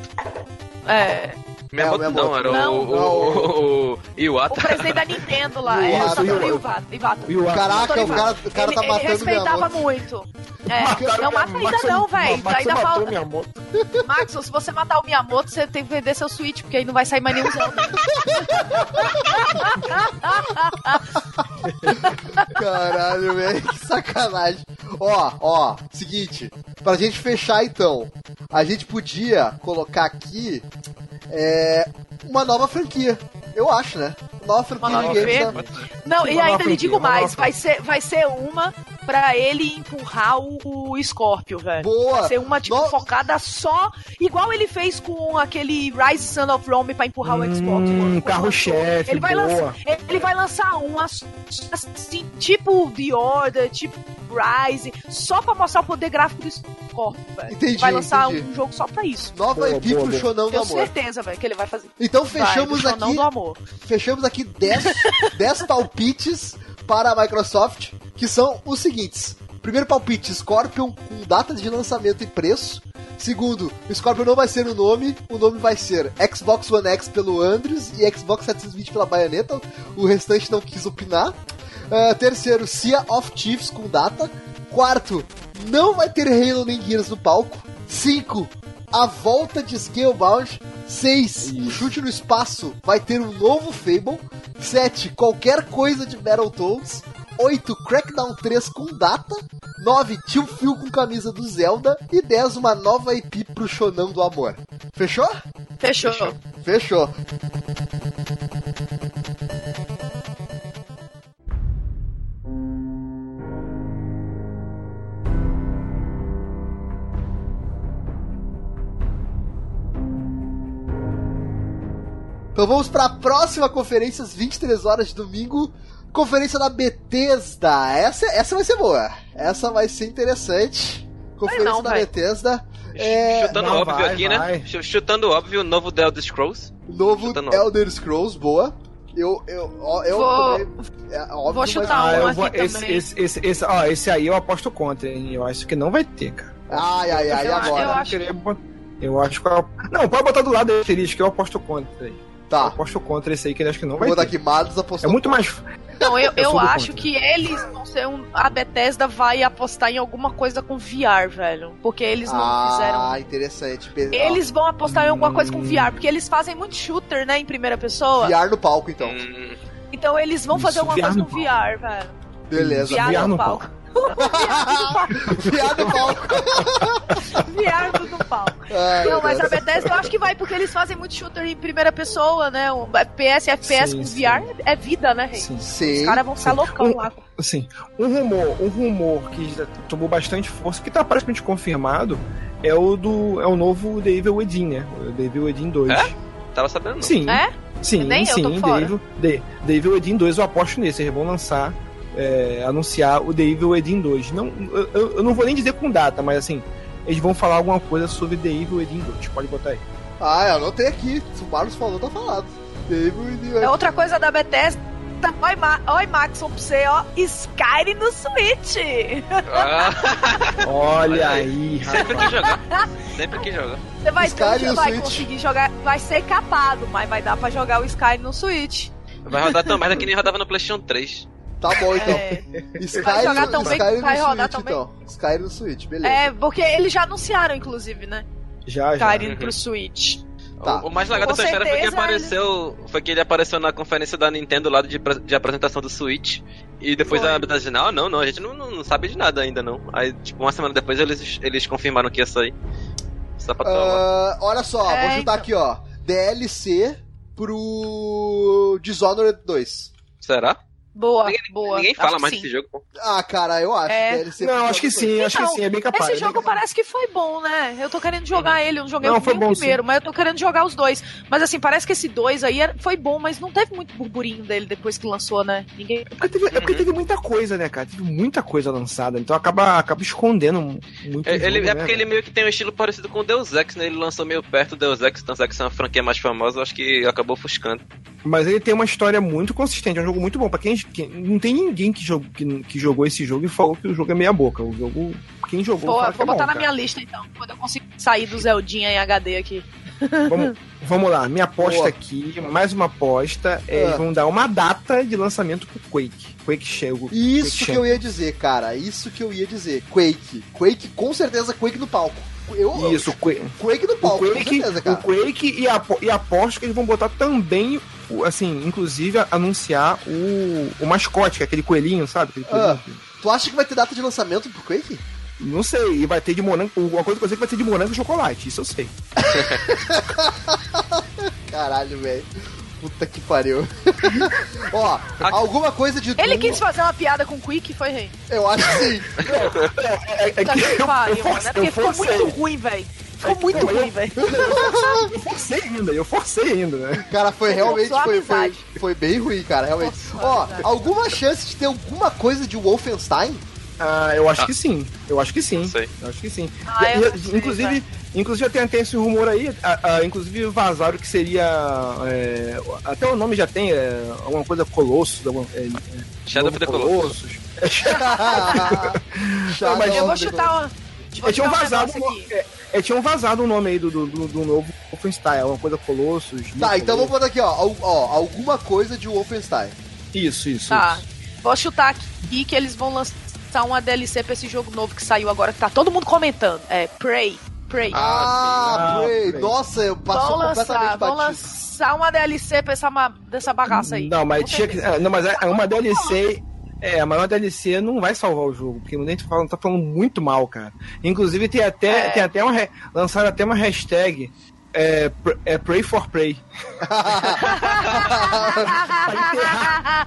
é, Miyamoto, o Miyamoto. não, era Não. o, o, o, o o Iwata. presidente da Nintendo lá. É, Iwata, Satoru Iwata. Iwata. Iwata. E o Caraca, o cara, o cara ele, tá ele matando o respeitava Miyamoto. muito. É, Mataram não mata ainda Max- não, velho. Max Ainda falta. Max, se você matar o Miyamoto, você tem que vender seu Switch, porque aí não vai sair mais nenhum Zelda. Caralho, velho, que sacanagem. Ó, ó, seguinte, pra gente fechar então, a gente podia colocar aqui é, uma nova franquia. Eu acho, né? Nova franquia Uma nova de games. franquia? né? Não, Uma e ainda lhe digo mais, vai ser, vai ser uma pra ele empurrar o, o Scorpio, velho. Boa! Vai ser uma, tipo, No- focada só, igual ele fez com aquele Rise Son of Rome pra empurrar o Xbox. Hum, quando carro-chefe, ele vai boa. lançar Ele vai lançar um ass- assim, tipo The Order, tipo Rise, só pra mostrar o poder gráfico do Scorpio, velho. Entendi, Vai lançar entendi. um jogo só pra isso. Nova Boa, IP boa, pro. Shonão do Tenho Amor. certeza, velho, ele vai fazer. Então Vai, fechamos Shonão aqui fechamos aqui 10, 10 palpites para a Microsoft, que são os seguintes. Primeiro palpite, Scorpion com data de lançamento e preço. Segundo, o Scorpion não vai ser o nome, o nome vai ser Xbox One X pelo Andrews e Xbox 720 pela Bayonetta. O restante não quis opinar. Ah, terceiro, Sea of Chiefs com data. Quarto, não vai ter Halo nem Gears no palco. Cinco, a volta de Scalebound. 6. O chute no espaço vai ter um novo Fable. 7. Qualquer coisa de Battletoads. 8. Crackdown 3 com data. 9. Tio Phil com camisa do Zelda. E 10. Uma nova IP pro Shonão do Amor. Fechou? Fechou. Fechou. Então vamos para a próxima conferência, às 23 horas de domingo. Conferência da Bethesda. Essa, essa vai ser boa. Essa vai ser interessante. Conferência não, da vai. Bethesda. É, Chutando não, óbvio vai, aqui, vai. né? Ch- Chutando óbvio o novo The Elder Scrolls. novo Chutando Elder Scrolls, boa. Eu, eu, eu Vou- também- é óbvio, vou mas- chutar Ah, um vou, esse, também. esse, esse, esse, ó, esse aí eu aposto contra, hein? Eu acho que não vai ter, cara. Ai, ai, ai, Eu acho- agora. eu acho- Eu acho que. eu- Não, pode botar do lado da asterisco, eu aposto contra. aí. Eu Tá, aposto contra esse aí, que eu acho que não vai vou ter. daqui Mados É apostou. muito mais. Não, eu, Eu eu acho contra. que eles vão ser um. A Bethesda vai apostar em alguma coisa com VR, velho. Porque eles não ah, fizeram. interessante. Be- Eles vão apostar em alguma coisa com VR, porque eles fazem muito shooter, né, em primeira pessoa. VR no palco, então. Hum, Então eles vão fazer Isso, alguma VR coisa no com VR, velho. Beleza. VR, VR no no palco. Viado do palco. Viado do palco. Ai, Não, mas a Bethesda eu acho que vai porque eles fazem muito shooter em primeira pessoa, né? Um FPS, FPS Sim, com sim. VR é vida, né, rei? Sim. Sim. Os caras vão ficar loucão lá. Assim, um rumor, um rumor que tomou bastante força, que tá praticamente confirmado, é o do. É o novo The Evil Within, né? O The Evil Within 2. É? Tava sabendo não. Sim. É? Sim, Nem eu sim, tô fora. The Evil, The, The Evil Within 2 eu aposto nisso, eles vão lançar, é, anunciar o The Evil Within 2. Não, eu- eu, não vou nem dizer com data, mas assim, eles vão falar alguma coisa sobre The Evil Within 2, pode botar aí. Ah, eu anotei aqui. Se o Marlos falou, tá falado. David- É outra coisa da Bethesda. Oi, Ma Oi Maxon, pra você, ó. Skyrim no Switch. Ah, Olha aí, sempre rapaz. quis jogar. Sempre quis jogar. Você vai, Skyrim no vai Switch. conseguir jogar. Vai ser capado, mas vai dar pra jogar o Skyrim no Switch. Vai rodar tão merda que nem rodava no PlayStation 3. Tá bom, então. É, Skyrim, Vai jogar tão bem que Skyrim vai no rodar Switch, tão bem. então. Skyrim no Switch, beleza. é, porque eles já anunciaram, inclusive, né? Já, já. Skyrim pro Switch. Tá. O, o mais legal Com dessa história foi que apareceu. Foi que ele apareceu na conferência da Nintendo lá de, de apresentação do Switch. E depois Foi. a Bethesda disse, não, não, não, a gente não, não, sabe de nada ainda, não. Aí, tipo, uma semana depois eles, eles confirmaram que ia sair. Só pra tomar. Ah, olha só, É, vou chutar então. aqui, ó. DLC pro Dishonored 2. Será? Boa, Ninguém, boa. ninguém Acho fala que mais sim. desse jogo, pô. Ah, cara, eu acho. É. Não, acho que sim, acho que sim, é bem capaz. Esse é jogo capaz. parece que foi bom, né? Eu tô querendo jogar ele, eu não joguei Não, o bom, primeiro, mas eu tô querendo jogar os dois. Mas assim, parece que esse dois aí foi bom, mas não teve muito burburinho dele depois que lançou, né? Ninguém. É porque, teve, é porque teve muita coisa, né, cara? Teve muita coisa lançada, então acaba, acaba escondendo muito. É, jogo, Ele, né, é porque ele velho? meio que tem um estilo parecido com o Deus Ex, né? Ele lançou meio perto do Deus Ex, Deus Ex é uma franquia mais famosa, eu acho que acabou ofuscando. Mas ele tem uma história muito consistente, é um jogo muito bom. Pra quem, quem- não tem ninguém que, jogou- que, que jogou esse jogo e falou que o jogo é meia boca. O jogo, quem jogou, que vou é botar bom, na cara. minha lista então, quando eu conseguir sair do Zeldinha em HD aqui. Vamos, vamos lá, minha aposta Boa. aqui, mais uma aposta, é, Ah. eles vão dar uma data de lançamento pro Quake. Quake chegou. Isso que eu ia dizer, cara. Isso que eu ia dizer. Quake. Quake, com certeza, Quake no palco. Eu, Isso, o Quake. Quake no O palco, com Quake, certeza, o cara. Quake e, apo, e aposto que eles vão botar também, o- assim, inclusive anunciar o, o mascote, que é aquele coelhinho, sabe? Aquele Ah. coelhinho. Tu acha que vai ter data de lançamento pro Quake? Não sei, e vai ter de morango. Uma coisa que eu sei é que vai ter de morango e chocolate, isso eu sei. Caralho, velho. Puta que pariu. Ó, alguma coisa de Ele quis fazer uma piada com o Quick, foi rei. Eu acho que sim. É, é Puta que que eu, pariu, eu mano. forcei, É porque eu ficou forcei. muito ruim, velho. Ficou É, muito não, eu- ruim, velho. Eu forcei ainda, eu forcei ainda, né? Cara, foi realmente foi, foi, foi bem ruim, cara, realmente. Ó, amizade. alguma chance de ter alguma coisa de Wolfenstein? Ah, eu acho Ah. que sim. Eu acho que sim. Sei. Eu acho que sim. Ah, E- e- não sei, inclusive, inclusive já tem até esse rumor aí, ah, ah, inclusive vazaram que seria. é, até o nome já tem, é, alguma coisa Colossus. Alguma, é, é, Shadow of the Colossus. Shadow mas Eu vou chutar uma. Vou É, tinham chutar um vazado, é, é, tinham vazado o nome aí do, do, do, do novo Wolfenstein, alguma coisa Colossus. Tá, então vamos vou... botar aqui, ó, ó, alguma coisa de Wolfenstein. Isso, isso. Tá. isso. Vou chutar aqui que eles vão lançar uma DLC pra esse jogo novo que saiu agora, que tá todo mundo comentando. É Prey. Prey. Ah, Ah, Prey. Prey. Nossa, passou vão completamente lançar, vão lançar uma DLC pra essa ma- dessa bagaça aí. Não, mas Com tinha que. ah, Não, mas é é uma DLC. É, mas uma DLC não vai salvar o jogo, porque muita gente fala, tá falando muito mal, cara. Inclusive tem até, É. tem até uma. re- Lançaram até uma hashtag. É, é Pray for Prey.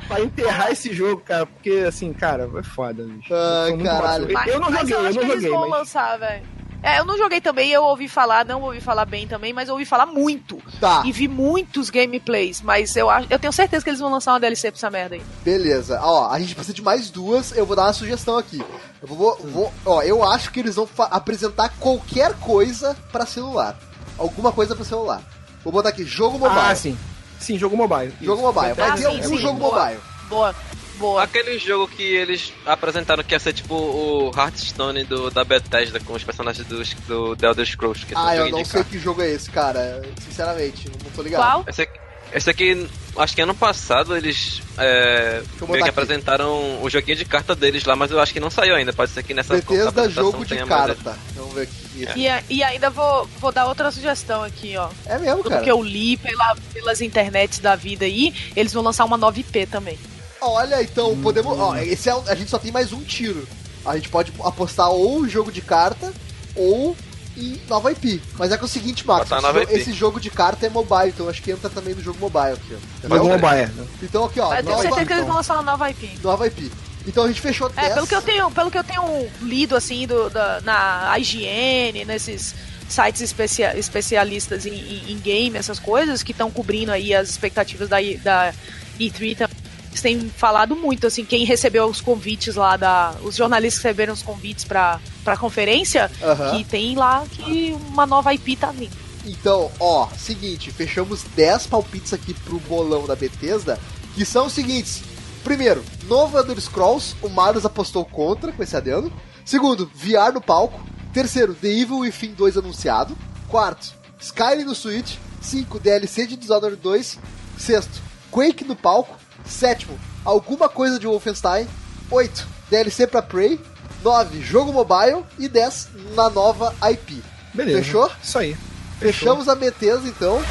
Pra enterrar esse jogo, cara. Porque, assim, cara, é foda, bicho. Ai, caralho. Mas- eu não mas joguei, eu eu, acho não que eles joguei, vão mas. lançar, velho. É, eu não joguei também, eu ouvi falar, não ouvi falar bem também, mas eu ouvi falar muito. Tá, E vi muitos gameplays, mas eu, acho, eu tenho certeza que eles vão lançar uma DLC pra essa merda aí. beleza. Ó, a gente precisa de mais duas, eu vou dar uma sugestão aqui. Eu vou, vou- ó, eu acho que eles vão apresentar qualquer coisa pra celular. Alguma coisa pra celular. Vou botar aqui, jogo mobile. Ah, sim. Sim, jogo mobile. Jogo Isso. mobile. Vai Ah, ter sim, algum sim, jogo boa. mobile. Boa, boa. Aquele jogo que eles apresentaram que ia ser tipo o Hearthstone do, da Bethesda com os personagens do, do The Elder Scrolls. Que é Ah, eu não de sei que jogo é esse, cara. Sinceramente, não tô ligado. Qual? Esse aqui, esse aqui, acho que ano passado eles é, meio que apresentaram o joguinho de carta deles lá, mas eu acho que não saiu ainda. Pode ser que nessa Bethesda apresentação jogo de carta. Vamos ver aqui. E, a- e ainda vou, vou dar outra sugestão aqui, ó. É mesmo, Tudo cara. que eu li pela, pelas internets da vida aí, eles vão lançar uma nova IP também. Olha, então, podemos. Ó, esse é, a gente só tem mais um tiro. A gente pode apostar ou jogo de carta ou em nova IP. Mas é que é o seguinte, Max, esse, esse jogo de carta é mobile, então acho que entra também no jogo mobile aqui, ó. Entendeu? um mobile, né? Então aqui, ó, eu tenho certeza que eles então. vão lançar uma nova IP. nova IP. Então a gente fechou 10. É, pelo que eu tenho, pelo que eu tenho lido assim do, da, na IGN, nesses sites especia- especialistas em, em- em game, essas coisas que estão cobrindo aí as expectativas da, da E3 também. Eles têm falado muito, assim, quem recebeu os convites lá da. Os jornalistas que receberam os convites pra, pra conferência, que tem lá que uma nova IP tá vindo. Então, ó, seguinte, fechamos 10 palpites aqui pro bolão da Bethesda, que são os seguintes. Primeiro, novo Elder Scrolls, o Marius apostou contra, com esse adendo. Segundo, VR no palco. Terceiro, The Evil Within 2 anunciado. Quarto, Skyrim no Switch. Cinco, DLC de Dishonored 2. Sexto, Quake no palco. Sétimo, alguma coisa de Wolfenstein. Oito, DLC pra Prey. Nove, jogo mobile. E 10, na nova IP. Beleza. Fechou? Isso aí. Fechamos a Bethesda então.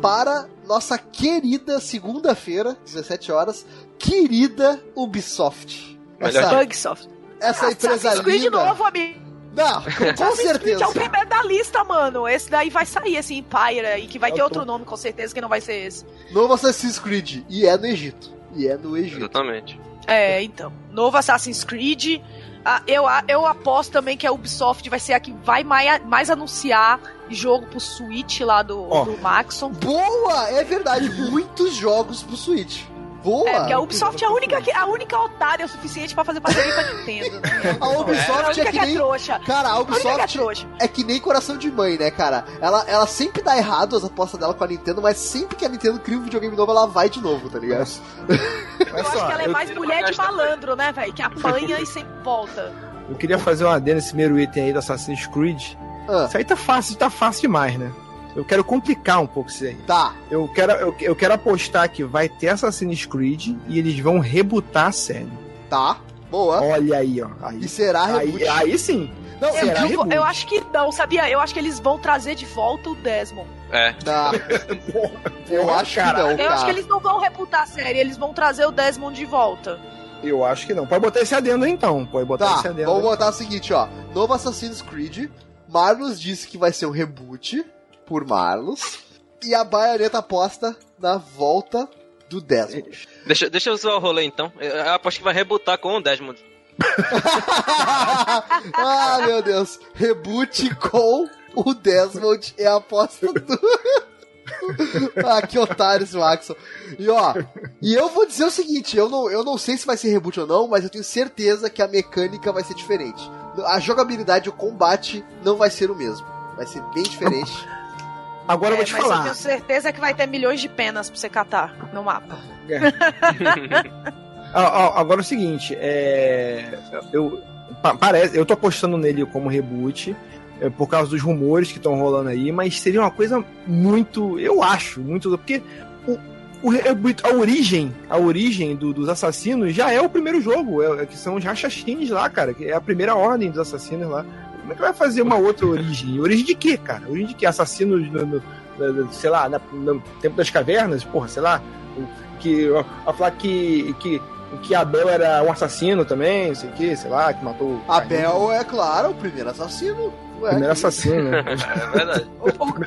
Para nossa querida segunda-feira, 17 horas, querida Ubisoft. Melhor Essa, Bugsoft. essa empresa Assassin's Creed linda. novo, amigo. Não, com certeza. é o primeiro da lista, mano. Esse daí vai sair, esse Empire aí, que vai Eu ter outro nome, com certeza, que não vai ser esse. Novo Assassin's Creed. E é no Egito. E é no Egito. Exatamente. É, então. Novo Assassin's Creed. Ah, eu, eu aposto também que a Ubisoft vai ser a que vai mais, mais anunciar jogo pro Switch lá do, Ó. do Maxon. Boa! É verdade, muitos jogos pro Switch. Boa! É, porque a Ubisoft é a única, que- a única otária o suficiente pra fazer parceria com a Nintendo, né? A É a Ubisoft é única que é nem. trouxa. Cara, a A é Ubisoft trouxa. é que nem coração de mãe, né, cara? Ela, ela sempre dá errado as apostas dela com a Nintendo, mas sempre que a Nintendo cria um videogame novo, ela vai de novo, tá ligado? Eu acho só, que ela é mais mulher de malandro, né, velho? Que apanha e sempre volta. eu queria fazer uma adendo nesse primeiro item aí do Assassin's Creed. Ah, Isso aí tá fácil, tá fácil demais, né? Eu quero complicar um pouco isso aí. tá. Eu quero, eu, eu quero apostar que vai ter Assassin's Creed e eles vão rebutar a série. Tá. Boa. Olha aí, ó. Aí, E será reboot? aí, aí sim. Não, Eu, Será eu- reboot? eu acho que não, sabia? Eu acho que eles vão trazer de volta o Desmond. É. Tá. Eu acho que não, Eu acho que eles não vão reputar a série, eles vão trazer o Desmond de volta. Eu acho que não. Pode botar esse adendo aí, então. Pode botar Tá, esse adendo. vamos botar o seguinte, ó. Novo Assassin's Creed. Marlos disse que vai ser um reboot por Marlos. E a Bayonetta aposta na volta do Desmond. Deixa, deixa eu zoar o rolê então. Eu aposto que vai rebutar com o Desmond. ah, meu Deus. Reboot com o Desmond é a aposta do. ah, que otário esse Maxon. E ó, e eu vou dizer o seguinte: eu não, eu não sei se vai ser reboot ou não, mas eu tenho certeza que a mecânica vai ser diferente. A jogabilidade, o combate não vai ser o mesmo. Vai ser bem diferente. Agora eu vou É, te mas eu falar. tenho certeza que vai ter milhões de penas pra você catar no mapa. Ah, ah, agora é o seguinte, é. Eu. pa- Parece, eu tô apostando nele como reboot. é, por causa dos rumores que estão rolando aí, mas seria uma coisa muito. Eu acho, muito. Porque o, o reboot- a origem, a origem do- dos assassinos já é o primeiro jogo, é- é que são os rachachins lá, cara, que é a primeira ordem dos assassinos lá. Como é que vai fazer uma outra origem? Origem de quê, cara? Origem de quê? Assassinos, no, no- no- sei lá, na- no tempo das cavernas? Porra, sei lá. Que, a falar que, que, que Abel era um assassino também, sei que, sei lá, que matou. Abel é, claro, o primeiro assassino. Ué, Primeiro assassino, né? É verdade.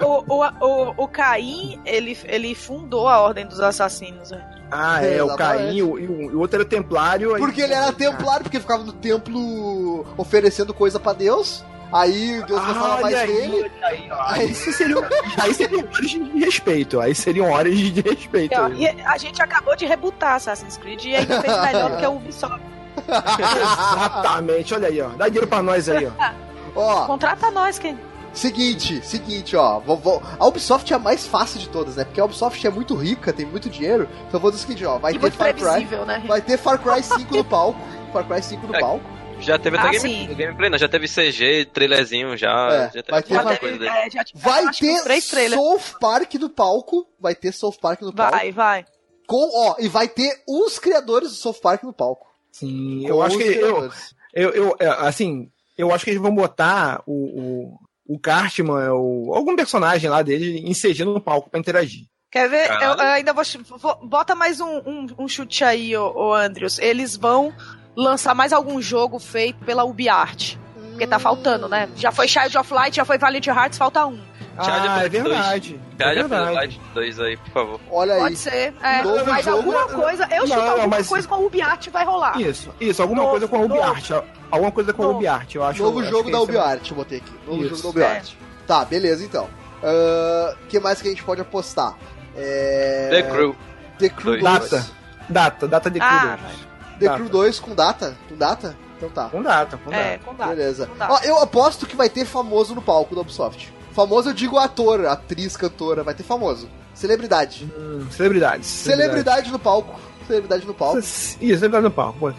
O, o, o, o, o Caim, ele, ele fundou a Ordem dos Assassinos. né? Ah, é, o. Caim e o, outro era templário. aí- Porque ele era templário, porque ficava no templo oferecendo coisa pra Deus. Aí Deus gostava Ah, mais olha aí, dele. aí. Aí seriam, aí seriam horas de respeito. Aí seriam horas de respeito. E a gente acabou de rebutar Assassin's Creed e ainda fez melhor do que o Ubisoft. Exatamente, olha aí, ó. Dá dinheiro pra nós aí, ó. Ó, Contrata nós, quem? seguinte, seguinte, ó. vou- vou- A Ubisoft é a mais fácil de todas, né? Porque a Ubisoft é muito rica, tem muito dinheiro. Então eu vou dizer o seguinte, ó. Vai E ter Far Cry. né? Vai ter Far Cry 5 no palco. Far Cry 5 no É. palco. Já teve até Ah, game, sim. gameplay, não. Já teve CG, trailerzinho já. É, já teve vai ter coisa dele. é, já Vai ter três trailers. South Park no palco. Vai ter South Park no palco. Vai, vai. Com, ó, e vai ter os criadores do South Park no palco. Sim, Com eu acho que. Eu, eu, eu, é, assim, eu acho que eles vão botar o, o, o Cartman, o, algum personagem lá dele, em CG no palco pra interagir. Quer ver? Eu, eu ainda vou, vou- Bota mais um, um, um chute aí, ô, ô Andrews. Eles vão lançar mais algum jogo feito pela UbiArt. Porque tá faltando, né? Já foi Child of Light, já foi Valiant Hearts, falta um. Child ah, of é Light verdade. É Pede a verdade. Light 2 aí, por favor. Olha aí. Pode ser. É, Novo mas jogo- alguma coisa. Eu Não, chuto alguma mas- coisa com a UbiArt vai rolar. Isso, isso, alguma Novo, coisa com a novo. UbiArt. Alguma coisa com a. UbiArt, eu acho. Novo acho jogo que da esse é- UbiArt, eu botei aqui. Novo Isso. jogo da UbiArt. Tá, beleza então. O que mais que a gente pode apostar? É... The Crew. The Crew 2. Dois. Data. Data, data de Ah, Crew The Data. Crew 2 com data? Com data? Então tá. Com data, com data. É, com data. Beleza. com data. Ó, eu aposto que vai ter famoso no palco da Ubisoft. Famoso eu digo ator, atriz, cantora, vai ter famoso. Celebridade. Hum, celebridades. Celebridade no palco. Celebridade no palco. Isso, celebridade no palco.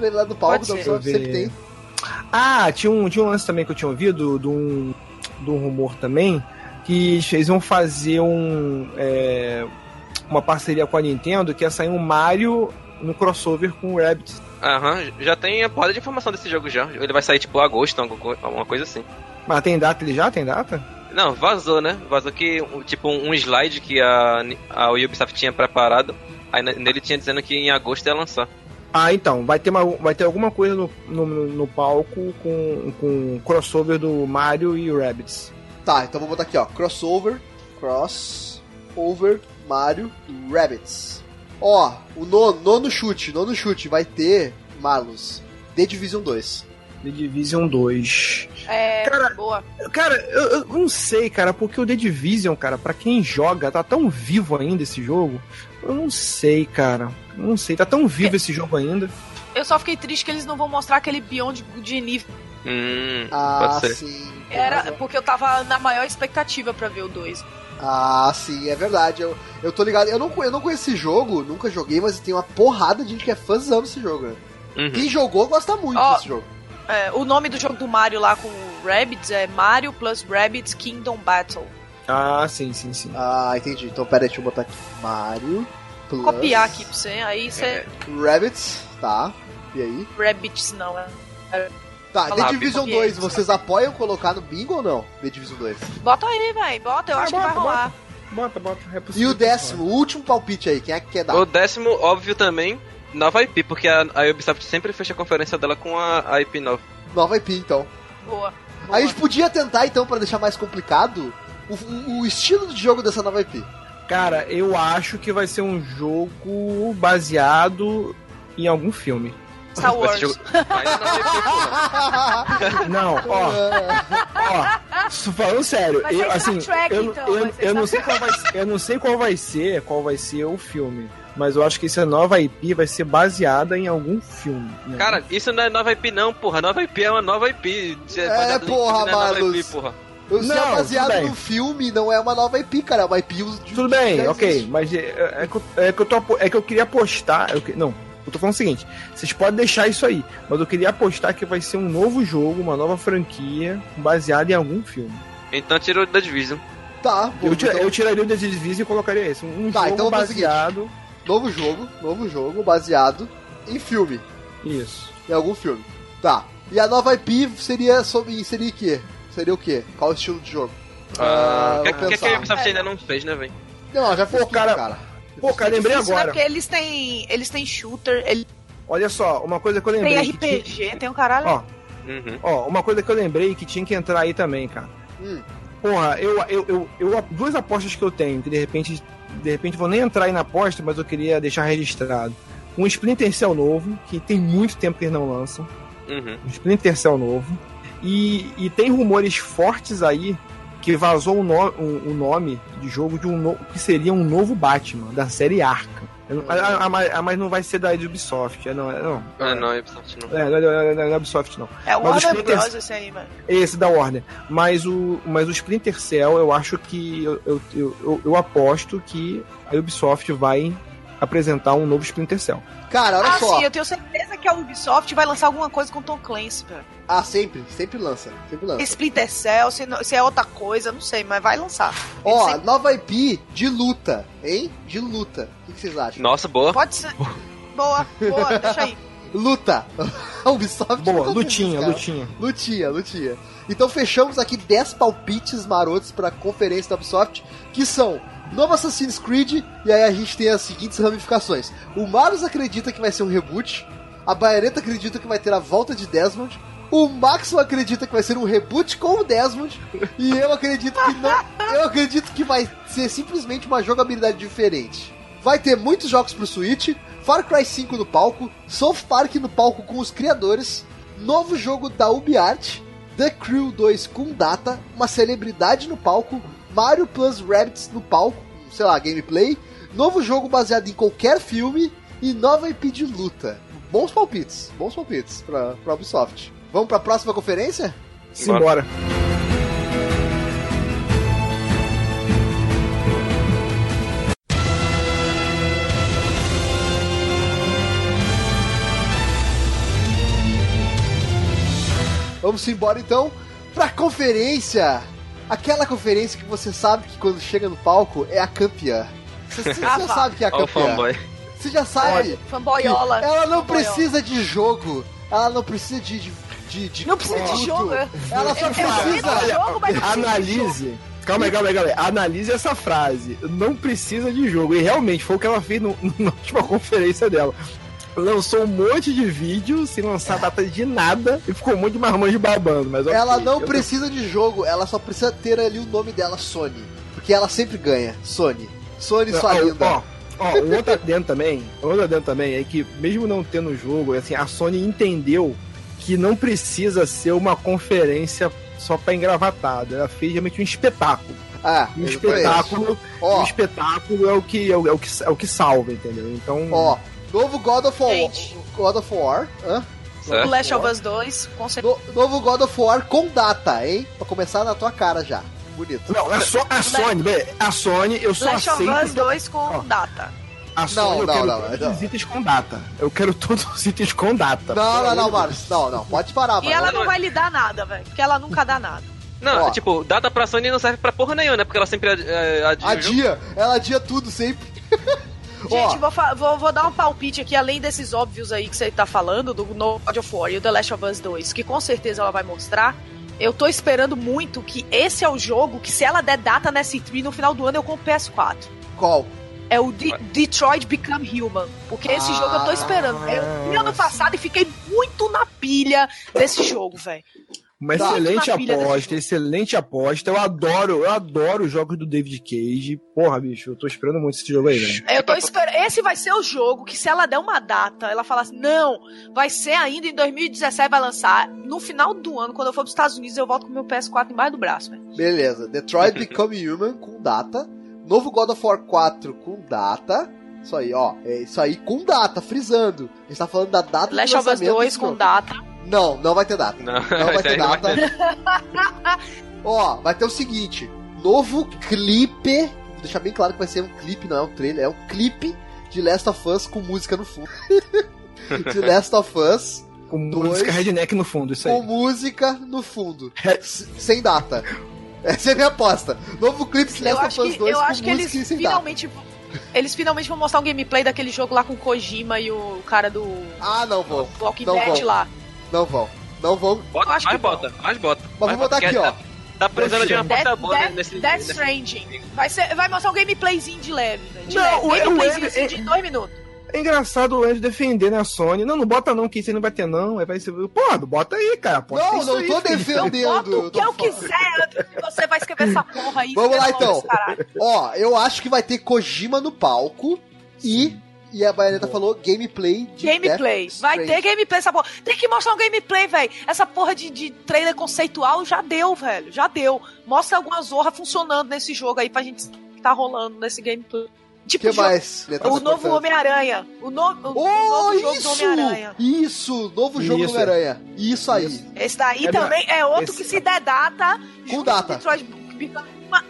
Celebridade no palco da eu sempre tem. Ah, tinha um, tinha um lance também que eu tinha ouvido de um, de um rumor também que eles vão fazer um é, uma parceria com a Nintendo que ia sair um Mario no crossover com o Rabbit. Aham, já tem a porra de informação desse jogo já. Ele vai sair tipo agosto, alguma co- alguma coisa assim. Mas tem data ele já? Tem data? Não, vazou, né? Vazou que, tipo, um slide que a, a Ubisoft tinha preparado. Aí ne- nele tinha dizendo que em agosto ia lançar. Ah, então, vai ter, uma, vai ter alguma coisa no, no, no palco com, com crossover do Mario e o Rabbids. Tá, então vou botar aqui, ó. Crossover. Crossover Mario Rabbits. Ó, o nono, nono chute, nono chute vai ter, Malus, The Division 2. The Division 2. É, Cara, boa. Cara, eu, eu não sei, cara, porque o The Division, cara, pra quem joga, tá tão vivo ainda esse jogo. Eu não sei, cara. Eu não sei, tá tão vivo esse jogo ainda. Eu só fiquei triste que eles não vão mostrar aquele Beyond de nível. Hum, Ah, pode ser. sim. Era razão. porque eu tava na maior expectativa pra ver o 2. Ah, sim, é verdade. Eu, eu tô ligado. Eu não, eu não conheço esse jogo, nunca joguei, mas tem uma porrada de gente que é fãzão desse jogo, né? Uhum. Quem jogou gosta muito Ó. desse jogo. É, o nome do jogo do Mario lá com o Rabbids é Mario plus Rabbids Kingdom Battle. Ah, sim, sim, sim. Ah, entendi. Então pera aí, deixa eu botar aqui. Mario. Plus Vou copiar aqui pra você, aí você. É. Rabbits, tá. E aí? Rabbids não, é. Tá, Olha The Division copiei. 2, vocês apoiam colocar no bingo ou não? The Division 2. Bota aí, véi, bota, eu Ah, acho bota, que vai rolar. Bota, bota. É E possível o décimo, o último palpite aí, quem é que quer dar? O décimo, óbvio também, nova IP, porque a, a Ubisoft sempre fecha a conferência dela com a, a IP nova. Nova IP, então. Boa. A gente podia tentar, então, pra deixar mais complicado, o, o- estilo de jogo dessa nova IP. Cara, eu acho que vai ser um jogo baseado em algum filme. Star Wars. jogo- não é IP, porra. Não, ó, ó, falando sério, eu, assim, Trek, eu, então, eu, eu não sei qual vai ser, eu não sei qual vai ser, qual vai ser o filme, mas eu acho que essa nova IP vai ser baseada em algum filme. né? Cara, isso não é nova IP não, porra. Nova IP é uma nova IP. É, em porra, não é. IP, porra. Se é Não, baseado tudo bem. no filme, não é uma nova IP, cara. É uma IP de Tudo bem, ok, existe. mas é, é que eu, é que eu tô é que eu queria apostar, eu que- não, eu tô falando o seguinte, vocês podem deixar isso aí, mas eu queria apostar que vai ser um novo jogo, uma nova franquia baseada em algum filme. Então tirou da Division. Tá, bom, Eu, tira- então, eu tiraria o The Division e colocaria esse, um Tá, jogo então seguinte. baseado, novo jogo, novo jogo baseado em filme. isso. Em algum filme. Tá. E a nova IP seria sobre. Seria o quê? Seria o quê? Qual o estilo de jogo? Ah, O que, que, que a. Ubisoft ainda não fez, né, velho? Não, já Pô, tudo, cara- cara. Pô, cara, lembrei agora. Porque eles têm, eles têm shooter, ele Olha só, uma coisa que eu lembrei. tem tinha- RPG, tem um caralho. Ó, Uhum. ó, uma coisa que eu lembrei que tinha que entrar aí também, cara. Hum. Porra, eu, eu, eu, eu- duas apostas que eu tenho, que de repente, de repente vou nem entrar aí na aposta, mas eu queria deixar registrado. Um Splinter Cell novo, que tem muito tempo que eles não lançam. Uhum. Um Splinter Cell novo. E, e tem rumores fortes aí que vazou o, no, o, o nome de jogo de um no, que seria um novo Batman, da série Arkham. A- a- mas não vai ser da Ubisoft, é, não, é, não. Ah, não, Ubisoft não. É, não é, não é- é Ubisoft, não. É o Mas Warner Splinters- Bros. esse aí, mano. Esse da Warner. Mas o, mas o Splinter Cell, eu acho que. Eu, eu, eu, eu aposto que a Ubisoft vai apresentar um novo Splinter Cell. Cara, olha Ah, só. sim, eu tenho certeza que a Ubisoft vai lançar alguma coisa com Tom Clancy, velho. Ah, sempre, sempre lança, sempre lança. Splinter Cell, se, não- se é outra coisa, não sei, mas vai lançar. Ó, sempre- nova IP de luta, hein? De luta. O que vocês acham? Nossa, boa. Pode ser. Boa, boa, deixa aí. Luta. A Ubisoft Boa, lutinha, isso, lutinha. Lutinha, lutinha. Então fechamos aqui 10 palpites marotos pra conferência da Ubisoft, que são novo Assassin's Creed, e aí a gente tem as seguintes ramificações. O Marius acredita que vai ser um reboot, a Bayonetta acredita que vai ter a volta de Desmond, o Maxwell acredita que vai ser um reboot com o Desmond, e eu acredito que não. Eu acredito que vai ser simplesmente uma jogabilidade diferente. Vai ter muitos jogos pro Switch, Far Cry 5 no palco, South Park no palco com os criadores, novo jogo da UbiArt, The Crew 2 com data, uma celebridade no palco, Mario Plus Rabbids no palco, sei lá, gameplay, novo jogo baseado em qualquer filme e nova IP de luta. Bons palpites, bons palpites pra, pra Ubisoft. Vamos pra próxima conferência? Simbora. Vamos embora então pra conferência. Aquela conferência que você sabe que quando chega no palco é a campeã. Você, você já Ah, vá. sabe que é a campeã. fanboy. Você já sabe. Fanboyola. Ela não Fanboyola. precisa de jogo. Ela não precisa de. de, de, de Não precisa de jogo, é. Ela só Eu- sei do precisa. jogo. Analise. Calma aí, calma aí, calma aí. Analise essa frase. Não precisa de jogo. E realmente foi o que ela fez no- na última conferência dela. Lançou um monte de vídeo sem lançar data de nada e ficou um monte de marmanjo babando. Mas Ela não precisa de jogo, ela só precisa ter ali o nome dela, Sony. Porque ela sempre ganha. Sony. Sony, sua Ó, linda. Ó, ó, um outro adendo também, um outro adendo também é que mesmo não tendo jogo, assim, a Sony entendeu que não precisa ser uma conferência só pra engravatada. Ela fez realmente um espetáculo. Ah, Um espetáculo, um espetáculo é o que é o, é o que é o que salva, entendeu? Então, ó. Novo God of War. Gente. God of War. Hã? O Certo. Last of Us 2, com certeza. No- novo God of War com data, hein? Pra começar na tua cara já. Bonito. não, a, so, a Sony, a Sony eu só Last of Us aceito 2 com Ó. data. a Sony, Não, eu não, quero não, todos não. os itens com data. Eu quero todos os itens com data. Não, não, não, Marcos. Não, não. Pode parar, E mano. ela não vai lhe dar nada, velho. Porque ela nunca dá nada. Não, Ó. tipo, data pra Sony não serve pra porra nenhuma, né? Porque ela sempre é, adia. Adia. Ela adia tudo sempre. Gente, vou, vou, vou dar um palpite aqui, além desses óbvios aí que você tá falando, do No God of War e o The Last of Us 2, que com certeza ela vai mostrar. Eu tô esperando muito que esse é o jogo que, se ela der data nessa E3 no final do ano, eu compro PS4. qual? É o De- Detroit Become Human. Porque esse Ah. jogo eu tô esperando. Eu vi ano passado e fiquei muito na pilha desse jogo, velho. Uma Tá. excelente aposta, excelente aposta. Eu adoro, eu adoro os jogos do David Cage. Porra, bicho, eu tô esperando muito esse jogo aí, velho. Eu tô esperando. Esse vai ser o jogo que, se ela der uma data, ela falar assim: não, vai ser ainda em 2017, vai lançar. No final do ano, quando eu for pros Estados Unidos, eu volto com meu PS4 embaixo do braço, velho. Beleza. Detroit Become Human com data. Novo God of War 4 com data. Isso aí, ó. É isso aí com data, frisando. A gente tá falando da data Last do of Us lançamento 2 desse com data. Não, não vai ter data. Não, Não vai ter aí não data. Ó, vai ter o seguinte: novo clipe. Vou deixar bem claro que vai ser um clipe, não é um trailer, é um clipe de Last of Us com música no fundo. de Last of Us Com Dois. música redneck no fundo, isso com aí. música no fundo. É. Sem data. Essa é a minha aposta. Novo clipe de Last of Us que, 2 eu com acho que música eles sem data. finalmente. vão- Eles finalmente vão mostrar um gameplay daquele jogo lá com o Kojima e o cara do Ah, não vão. Walking Dead lá. Não vão. Não vão. Bota, acho mais que bota, mais bota. Mas mais vou botar bota, aqui, porque ó. Tá, precisando de uma porta boa Death, nesse. Death Stranding. Vai, ser, vai mostrar um gameplayzinho de leve. De Não, leve. o- Gameplayzinho assim, de dois minutos. É engraçado o Anjo defender a Sony. Não, não bota não, que isso aí não vai ter não. Aí vai ser. Porra, bota aí, cara. Pode Não, não aí, tô filho. defendendo. Eu boto o que eu falando. quiser você vai escrever essa porra aí. Vamos lá, então. Ó, eu acho que vai ter Kojima no palco e. E a Baianeta falou gameplay de Gameplay. Death Vai ter gameplay essa porra. Tem que mostrar um gameplay, velho. Essa porra de, de trailer conceitual já deu, velho. Já deu. Mostra alguma zorra funcionando nesse jogo aí pra gente que tá rolando nesse gameplay. O Tipo, que jogo- mais? Letra o novo. Homem-Aranha. O, no, o, o Oh, novo jogo do isso! Homem-Aranha. Isso! Novo jogo do Isso. Homem-Aranha. Isso aí. Isso. Esse daí É, também é outro esse- que se der data. Com data. Detroit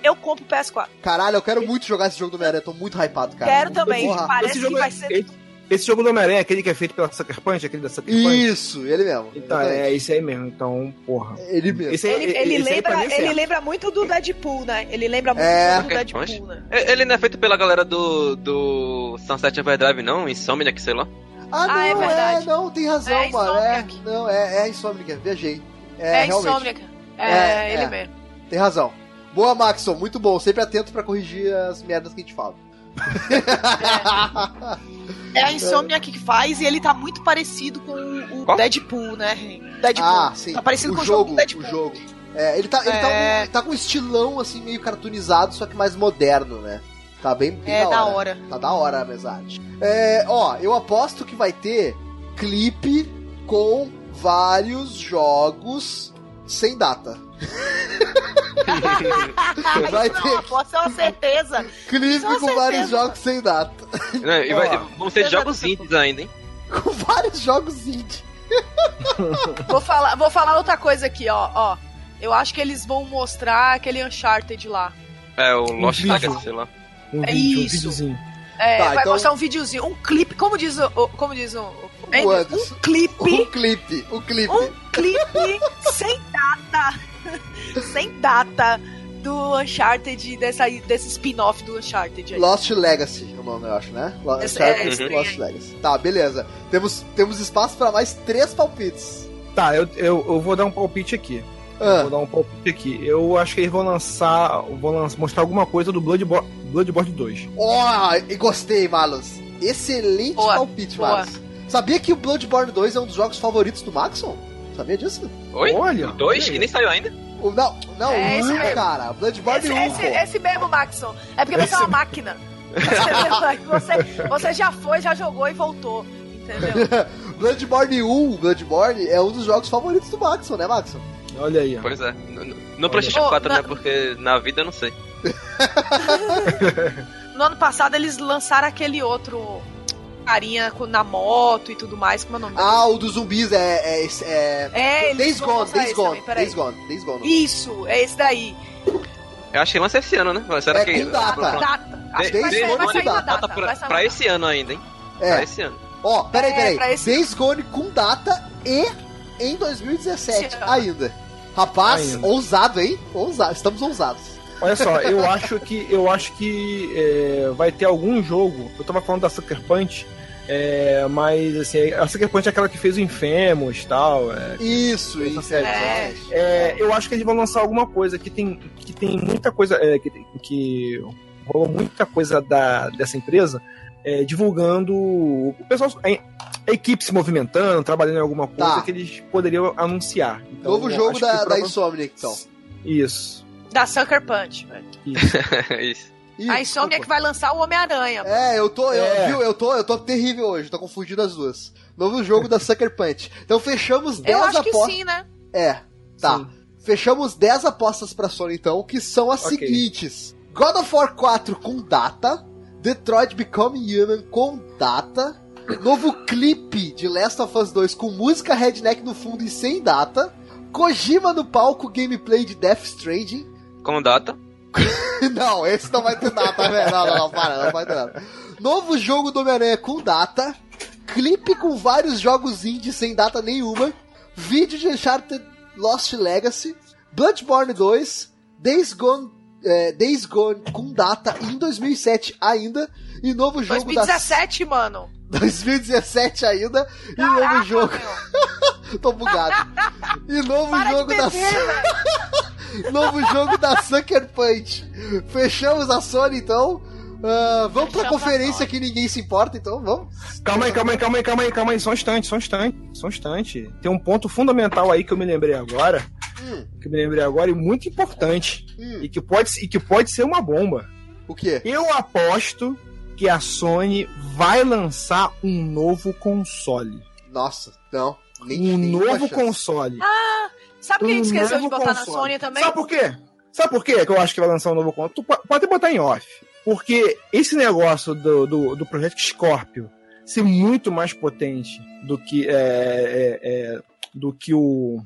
Eu compro o PS4. Caralho, eu quero muito jogar esse jogo do Homem-Aranha. Tô muito hypado, cara. Quero também. Porra. Parece Esse que jogo vai é- ser. esse- Esse jogo do Homem-Aranha é aquele que é feito pela Sucker Punch, aquele da Sucker Punch? Isso, ele mesmo. Então, exatamente. é esse aí mesmo. Então, porra. Ele mesmo. Esse aí- Ele, ele esse lembra, é ele certo. lembra muito do Deadpool, né? Ele lembra muito É. do Deadpool, né? É, Ele não é feito pela galera do, do Sunset Overdrive, não? Insomniac, sei lá. Ah, não, Ah, é verdade. não, tem razão, É mano. É, não, é, é Insomniac, viajei. É, É, realmente. É, É, ele é. mesmo. Tem razão. Boa, Maxon, muito bom. Sempre atento pra corrigir as merdas que a gente fala. É a Insomniac que faz e ele tá muito parecido com o Qual? Deadpool, né? Deadpool. ah, sim. Tá parecido o com o jogo, jogo do Deadpool. o jogo. É, ele tá, ele, Tá É. um, tá com um estilão assim meio cartoonizado, só que mais moderno, né? Tá bem, bem É, da da hora. hora. Tá da hora a amizade. É, ó, eu aposto que vai ter clipe com vários jogos sem data. Vai Isso ter não, pode ser uma certeza. clipe Com com certeza. vários jogos sem data. Né, E vai, vão ser jogos indies ainda, hein? Com vários jogos indie. Vou falar, vou falar outra coisa aqui, ó, ó. Eu acho que eles vão mostrar aquele Uncharted lá. É, o Lost. Legacy, sei lá. Um É vídeo, um isso. videozinho. É, Tá, vai então- mostrar um videozinho, um clipe, como diz o, como diz o, O Anderson. um clipe, Um clipe, um clipe. um clipe sem data, sem data do Uncharted dessa desse spin-off do Uncharted aí. Lost Legacy, é o nome, eu acho, né? Uncharted é, esse Lost aí. Legacy. Tá, beleza. Temos, temos espaço pra mais três palpites. Tá, eu, eu, eu vou dar um palpite aqui. Ah, Vou dar um palpite aqui. Eu acho que eles vão lançar. Vão lan- mostrar alguma coisa do Bloodborne, Bloodborne 2. Ó, e gostei, Malus. Excelente Boa, palpite, boa. Malus. Sabia que o Bloodborne 2 é um dos jogos favoritos do Maxon? Sabia disso? Oi? Olha, O dois? olha Que nem saiu ainda? O, não, não, É o esse 1, mesmo. cara. Bloodborne Esse, 1, esse, pô. esse mesmo, Maxon. É porque você é uma máquina. Você, você já foi, já jogou e voltou. Entendeu? Bloodborne 1, Bloodborne, é um dos jogos favoritos do Maxon, né, Maxon? olha aí. ó. Pois é. No, PlayStation Ô, 4, na- né? Porque na vida eu não sei. No ano passado eles lançaram aquele outro carinha com- na moto e tudo mais, como é o nome? Ah, o dos zumbis é. é, é... é, Days Gone, Days Gone. Days Gone, Days Gone. Isso, é esse daí. Eu acho que lança esse ano, né? Será É, que. com data. Pronto. Data. Acho que vai, vai com sair data. data. Pra, vai sair pra esse ano ainda, hein? Pra É. esse ano. Ó, peraí, É, peraí. pra esse- Days Gone com data e em 2017 Esse ano. ainda. Rapaz, Ainda. ousado, hein? Ousado, estamos ousados. Olha só, eu acho que eu acho que é, vai ter algum jogo. Eu tava falando da Sucker Punch, é, mas assim, a Sucker Punch é aquela que fez o Infamous e tal. é, Isso, isso. série. É. É, eu acho que eles vão lançar alguma coisa que tem, que tem muita coisa. é, que, que rolou muita coisa da, dessa empresa é, divulgando o pessoal. A, a equipe se movimentando, trabalhando em alguma coisa Tá. que eles poderiam anunciar. Então, Novo jogo da, da Insomniac, então. Isso. Da Sucker Punch, velho. Isso. Isso. Ih, A Insomnia que desculpa. vai lançar o Homem-Aranha. É, eu tô, eu, É. viu, eu tô, eu tô terrível hoje, tô confundindo as duas. Novo jogo da Sucker Punch. Então fechamos 10 Eu acho que apostas. sim, né? É, tá. Sim. Fechamos 10 apostas pra Sony então, que são as Ok. seguintes: God of War 4 com data, Detroit Become Human com data, novo clipe de Last of Us 2 com música redneck no fundo e sem data, Kojima no palco gameplay de Death Stranding. Com data. não, esse não vai ter data, velho. Não, não, não, para, não vai ter data. Novo jogo do Homem-Aranha com data, clipe com vários jogos indie sem data nenhuma, vídeo de Uncharted Lost Legacy, Bloodborne 2, Days Gone, é, Days Gone com data em 2007 ainda, e novo jogo 2017, mano. da 2017 ainda, e Caraca, novo jogo, tô bugado. E novo Para jogo da. Novo jogo da Sucker Punch. Fechamos a Sony, então. Ah, vamos pra conferência que ninguém se importa, então vamos. Calma aí, calma aí, calma aí, calma aí, calma aí, só um instante, só um instante, só um instante. Tem um ponto fundamental aí que eu me lembrei agora, Hum, que eu me lembrei agora e muito importante, hum, e que pode, e que pode ser uma bomba. o quê? Eu aposto que a Sony vai lançar um novo console. Nossa, não. Nem, Um nenhuma novo console. Sabe o que a gente esqueceu de botar na console. Sony também? Sabe por quê? Sabe por quê que eu acho que vai lançar um novo console? Pode botar em off. Porque esse negócio do, do, do projeto Scorpio ser muito mais potente do que, é, é, é, do que o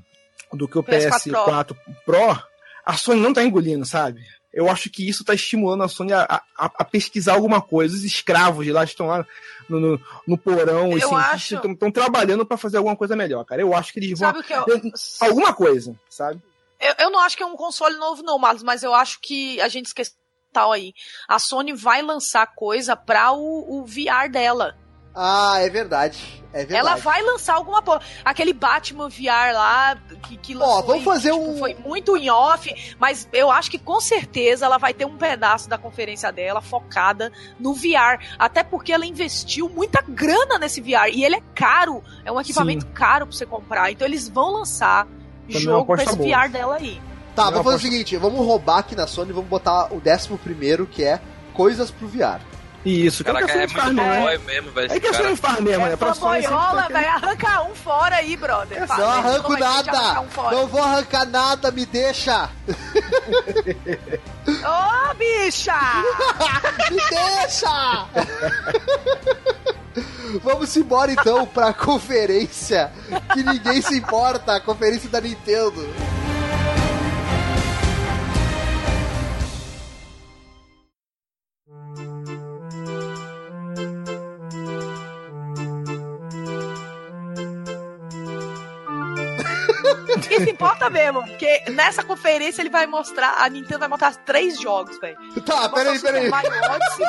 do que o PS4 PS4 Pro. a Sony não tá engolindo, sabe? Eu acho que isso tá estimulando a Sony a, a, a pesquisar alguma coisa. Os escravos de lá estão lá no, no, no porão, os cientistas acho- estão trabalhando pra fazer alguma coisa melhor, cara. Eu acho que eles vão. Sabe o que eu... Alguma coisa, sabe? eu... eu não acho que é um console novo, não, Marlos, mas eu acho que a gente esqueceu tal aí. A Sony vai lançar coisa pra o, o VR dela. Ah, é verdade. É verdade. Ela vai lançar alguma porra. Aquele Batman VR lá que, que lançou. Ó, vamos e, fazer tipo, um- Foi muito em off, mas eu acho que com certeza ela vai ter um pedaço da conferência dela focada no VR. Até porque ela investiu muita grana nesse VR. E ele é caro. É um equipamento caro pra você comprar. Então eles vão lançar Também é jogo com aposta esse boa. VR dela aí. Tá, Não, vamos fazer o seguinte: vamos roubar aqui na Sony e vamos botar o décimo primeiro, que é coisas pro VR. E isso, que é Caraca, é muito não é? boy mesmo, velho. É que a cara. Né? É Pra Sony sempre boiola, tá velho. Arranca um fora aí, brother. Não Fala, arranco como é nada! um? Não vou arrancar nada, me deixa! Ô, bicha! Me deixa! Vamos embora então pra conferência que ninguém se importa, a conferência da Nintendo. Quem se importa mesmo, porque nessa conferência ele vai mostrar, a Nintendo vai mostrar três jogos, velho. Tá, peraí, peraí. O Super Mario Odyssey.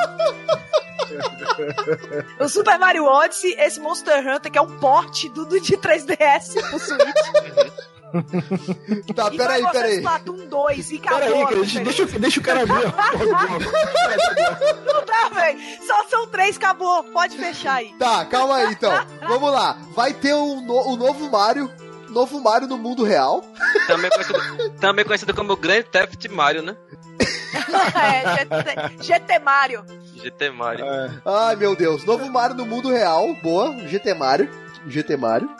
o Super Mario Odyssey, esse Monster Hunter, que é um porte do, do de 3DS pro Switch. Tá, e peraí, peraí. Splatoon 2 e acabou. Pera aí, a cara, deixa, deixa o cara ver. Não dá, velho. Só são três, acabou. Pode fechar aí. Tá, calma aí então. Vamos lá. Vai ter o, no- o novo Mario. Novo Mario no mundo real. Também conhecido, também conhecido como Grand Theft Mario, né? é, GT, GT Mario. GT Mario. Ai, meu Deus. Novo Mario no mundo real. Boa. GT Mario. GT Mario.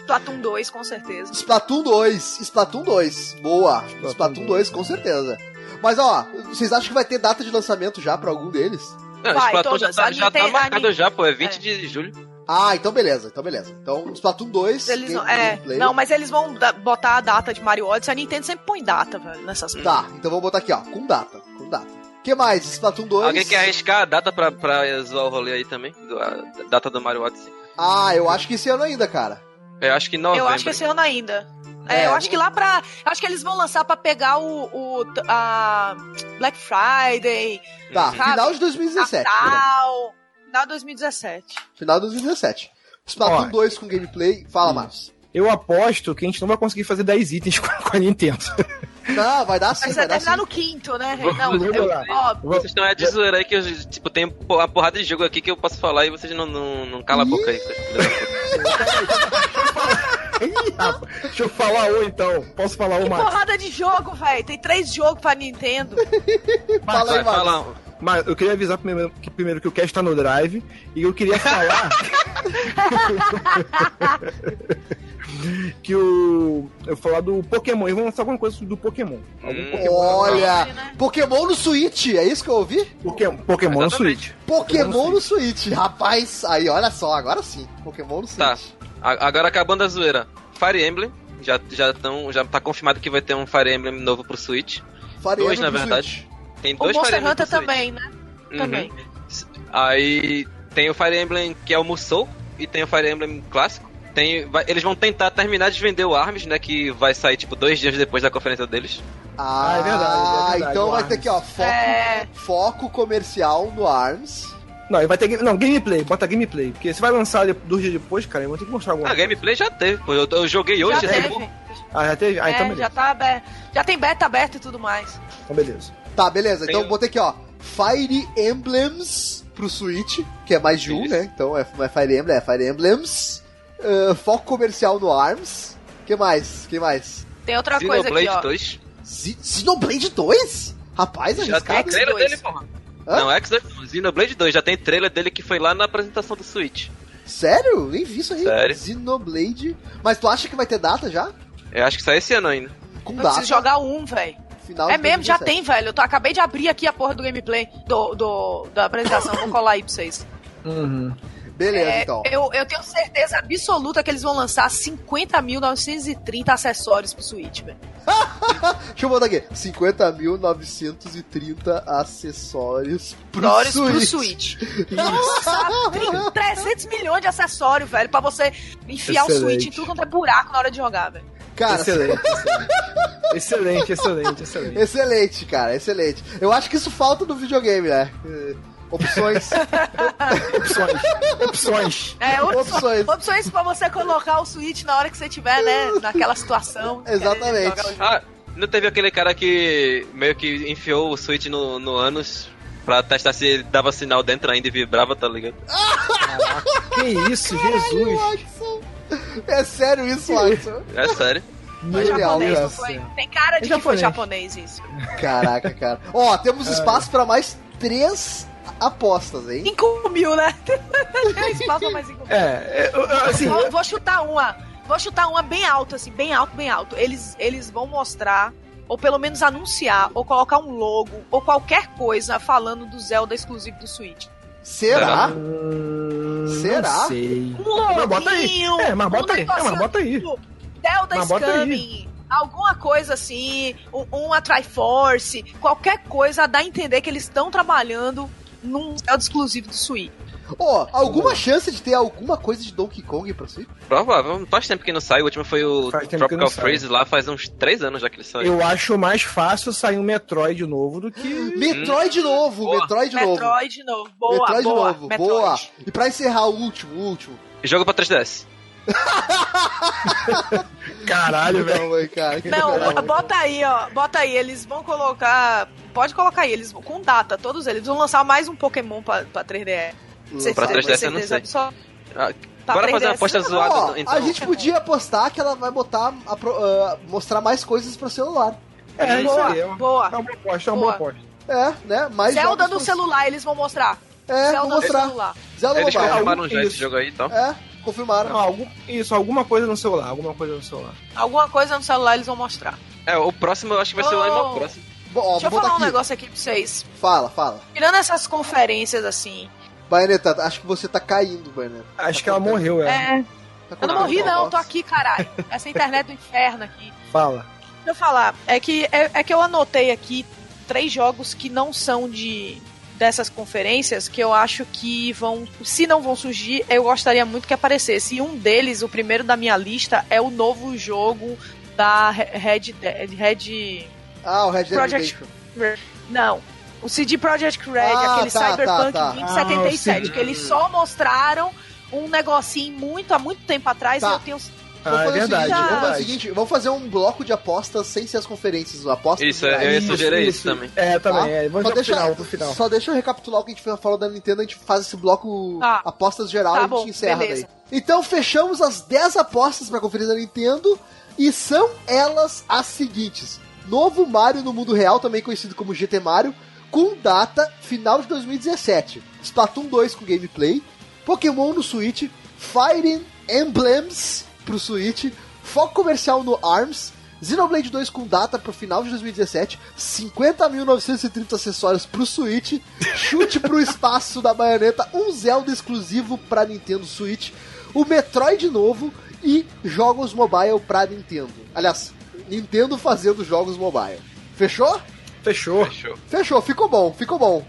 Splatoon 2, com certeza. Splatoon 2. Splatoon 2. Boa. Splatoon Splatoon 2, com certeza. Mas ó, vocês acham que vai ter data de lançamento já pra algum deles? Não, Vai, Splatoon já tá, já tá marcado já, pô. É 20 É. de julho. Ah, então beleza, então beleza. Então, Splatoon 2. Eles não, é, não, mas eles vão da- botar a data de Mario Odyssey. A Nintendo sempre põe data, velho, nessas coisas. Tá, então vamos botar aqui, ó. Com data. Com data. O que mais? Splatoon 2. Alguém quer arriscar a data pra, pra zoar o rolê aí também? Do- a data do Mario Odyssey? Ah, eu acho que esse ano ainda, cara. Eu acho que novembro. Eu acho que esse ano ainda. É, É, eu vou- acho que lá pra. Acho que eles vão lançar pra pegar o. o a Black Friday, Tá, Uhum. final de 2017. né? Natal. Final de 2017. Final de 2017. Splatoon Ó. 2 com gameplay. Fala, Marcos. Eu aposto que a gente não vai conseguir fazer 10 itens com a, Nintendo. Não, vai dar sim, Mas vai dar terminar sim. no quinto, né? Vou- Não, vou eu, ó, Vocês estão é de zoeira aí que eu, tipo, tem uma porrada de jogo aqui que eu posso falar e vocês não, não, não calam a boca aí. Ih, rapaz, Deixa eu falar um então. Posso falar que um mais? porrada de jogo, velho. Tem três jogos pra Nintendo. Fala aí, Vai, Marcos. fala. Mas eu queria avisar primeiro que, primeiro que o cast tá no drive e eu queria falar que o. Eu falar do Pokémon. Eles vão lançar alguma coisa do Pokémon. Algum Hum. Pokémon. Olha, né? Pokémon no Switch, é isso que eu ouvi? Pokémon, Pokémon no Exatamente. Switch. Pokémon no Switch, rapaz. Aí, olha só, agora sim. Pokémon no Switch. Tá. Agora acabando a zoeira. Fire Emblem. Já, já, tão, já tá confirmado que vai ter um Fire Emblem novo pro Switch. Fire Dois, Emblem na verdade. Switch. Tem O dois Fire Monster Emblem Hunter também, né? Uhum. Também. Aí tem o Fire Emblem que é o Musou e tem o Fire Emblem clássico. Tem, vai- eles vão tentar terminar de vender o ARMS, né? Que vai sair tipo dois dias depois da conferência deles. Ah, é verdade, é verdade, então o vai ter aqui, ó, foco, É. foco comercial no ARMS. Não, ele vai ter. game- Não, gameplay, bota gameplay. Porque se vai lançar dois dias depois, cara, eu vou ter que mostrar alguma A coisa. gameplay já teve, pô. Eu, eu joguei hoje, já esse teve. Ah, já teve? Ah, então É, beleza. já tá aberto. Já tem beta aberto e tudo mais. Então beleza. Tá, beleza. Então Tem um- botei aqui, ó, Fire Emblems pro Switch, que é mais de um, Isso. né? Então é, é Fire Emblem, é Fire Emblems. Ah, foco comercial no ARMS. que mais? que mais? Tem outra coisa aqui, Xenoblade ó. 2. Z- Xenoblade 2? Rapaz, Já tem arriscado. trailer X2. dele, porra. Hã? Não, X2 não. Xenoblade 2. Já tem trailer dele que foi lá na apresentação do Switch. Sério? Nem vi isso aí. Sério. Xenoblade. Mas tu acha que vai ter data já? Eu acho que sai esse ano ainda. Com Eu data. preciso jogar um, velho. Final É mesmo, já 2017. tem, velho. Eu tô, acabei de abrir aqui a porra do gameplay do, do- da apresentação. Vou colar aí pra vocês. Uhum. Beleza, É, então. eu, eu tenho certeza absoluta que eles vão lançar 50.930 acessórios pro Switch, velho. Deixa eu botar aqui. 50.930 acessórios pro Acessórios Switch. pro Switch. Vão lançar 30, 300 milhões de acessórios, velho, pra você enfiar o Excelente. Switch em tudo quanto é buraco na hora de jogar, velho. Cara, Excelente, excelente. excelente, excelente, excelente. excelente, cara, excelente. Eu acho que isso falta no videogame, né? Opções. Opções. Opções. É, opções. Opções. pra você colocar o Switch na hora que você tiver, né, naquela situação. Exatamente. Ah, não teve aquele cara que meio que enfiou o Switch no, no ânus pra testar se ele dava sinal dentro ainda e vibrava, tá ligado? Que isso, Jesus. Watson. É sério isso, Watson? É sério. Foi Genial, japonês, não foi? Tem cara de É que foi japonês. japonês isso. Caraca, cara. Ó, temos espaço pra mais três apostas, hein? 5 mil, né? Espaço pra mais 5 mil. É, eu- eu- assim, Vou, vou chutar uma. Vou chutar uma bem alto, assim, bem alto, bem alto. Eles, eles vão mostrar, ou pelo menos anunciar, ou colocar um logo, ou qualquer coisa falando do Zelda exclusivo do Switch. Será? hum, Será? Não sei. Um Mas bota aí. loginho, É, mas bota um aí. É, mas bota aí. Zelda Mas bota aí. Scamming, alguma coisa assim, um- uma Triforce, qualquer coisa dá a entender que eles estão trabalhando num Zelda exclusivo do Switch. Ó, alguma chance de ter alguma coisa de Donkey Kong pra Switch? Provável. Faz tempo que não sai. O último foi o Tropical. Freeze lá, faz uns 3 anos já que ele saiu. Eu acho mais fácil sair um Metroid novo do que. Metroid novo, Boa. Metroid novo. Metroid novo. Boa, Metroid boa. novo, Metroid. boa. E pra encerrar o último, o último. Jogo pra 3DS. Caralho, velho. Cara. Não, legal. bota aí, ó. Bota aí, eles vão colocar. Pode colocar aí, eles vão- com data, todos eles. Vão lançar mais um Pokémon pra, pra 3DS. Você Pra tem 3DS eu não sei. absoluta? Ah, Pra bora fazer uma 3DS. aposta Não, zoada. Ó, então. a gente podia apostar que ela vai botar a ah, mostrar mais coisas pro celular. É, isso boa, aí. É uma, boa. é uma aposta, é uma boa aposta. É, né? Mais Zelda no celular, eles vão mostrar. É, Zelda no mostrar. celular. Zelda Eles Mobile. confirmaram já Isso. esse jogo aí, então. É, confirmaram. Não, algum, isso, alguma coisa no celular. Alguma coisa no celular. Alguma coisa no celular eles vão mostrar. É, o próximo eu acho que vai ser o Oh. Animal Crossing. Bom, ó, Deixa eu falar um aqui. negócio aqui pra vocês. Fala, fala. Tirando essas conferências assim. Baioneta, acho que você tá caindo, Baioneta. Acho Tá que ela morreu, é. É. Tá Eu não morri, não, tô aqui, caralho. Essa internet do inferno aqui. Fala. Deixa eu falar, é que, é, é que eu anotei aqui três jogos que não são de dessas conferências que eu acho que vão, se não vão surgir, eu gostaria muito que aparecesse. E um deles, o primeiro da minha lista, é o novo jogo da Red Dead, Red Ah, o Red Dead Project- Redemption. não, o CD Projekt Red, Ah, aquele tá, Cyberpunk tá, tá. 2077, Ah, que eles só mostraram um negocinho muito há muito tempo atrás Tá. e eu tenho Vamos Ah, é fazer verdade, o seguinte, é vamos fazer o verdade. seguinte, vamos fazer um bloco de apostas sem ser as conferências, apostas Isso, é, eu ia Isso, sugerir isso, isso. também. É, também. Tá? É. Vamos Só deixa, final, pro final. só deixa eu recapitular o que a gente falou da Nintendo, a gente faz esse bloco Tá. apostas geral Tá e a gente bom, encerra beleza. daí. Então fechamos as 10 apostas pra conferência da Nintendo e são elas as seguintes. Novo Mario no mundo real, também conhecido como GT Mario, com data final de 2017. Splatoon 2 com gameplay, Pokémon no Switch, Fire Emblems pro Switch, foco comercial no ARMS, Xenoblade 2 com data pro final de 2017, 50.930 acessórios pro Switch, chute pro espaço da baioneta, um Zelda exclusivo pra Nintendo Switch, o Metroid novo e jogos mobile pra Nintendo. Aliás, Nintendo fazendo jogos mobile. Fechou? Fechou. Fechou. Fechou, ficou bom, ficou bom.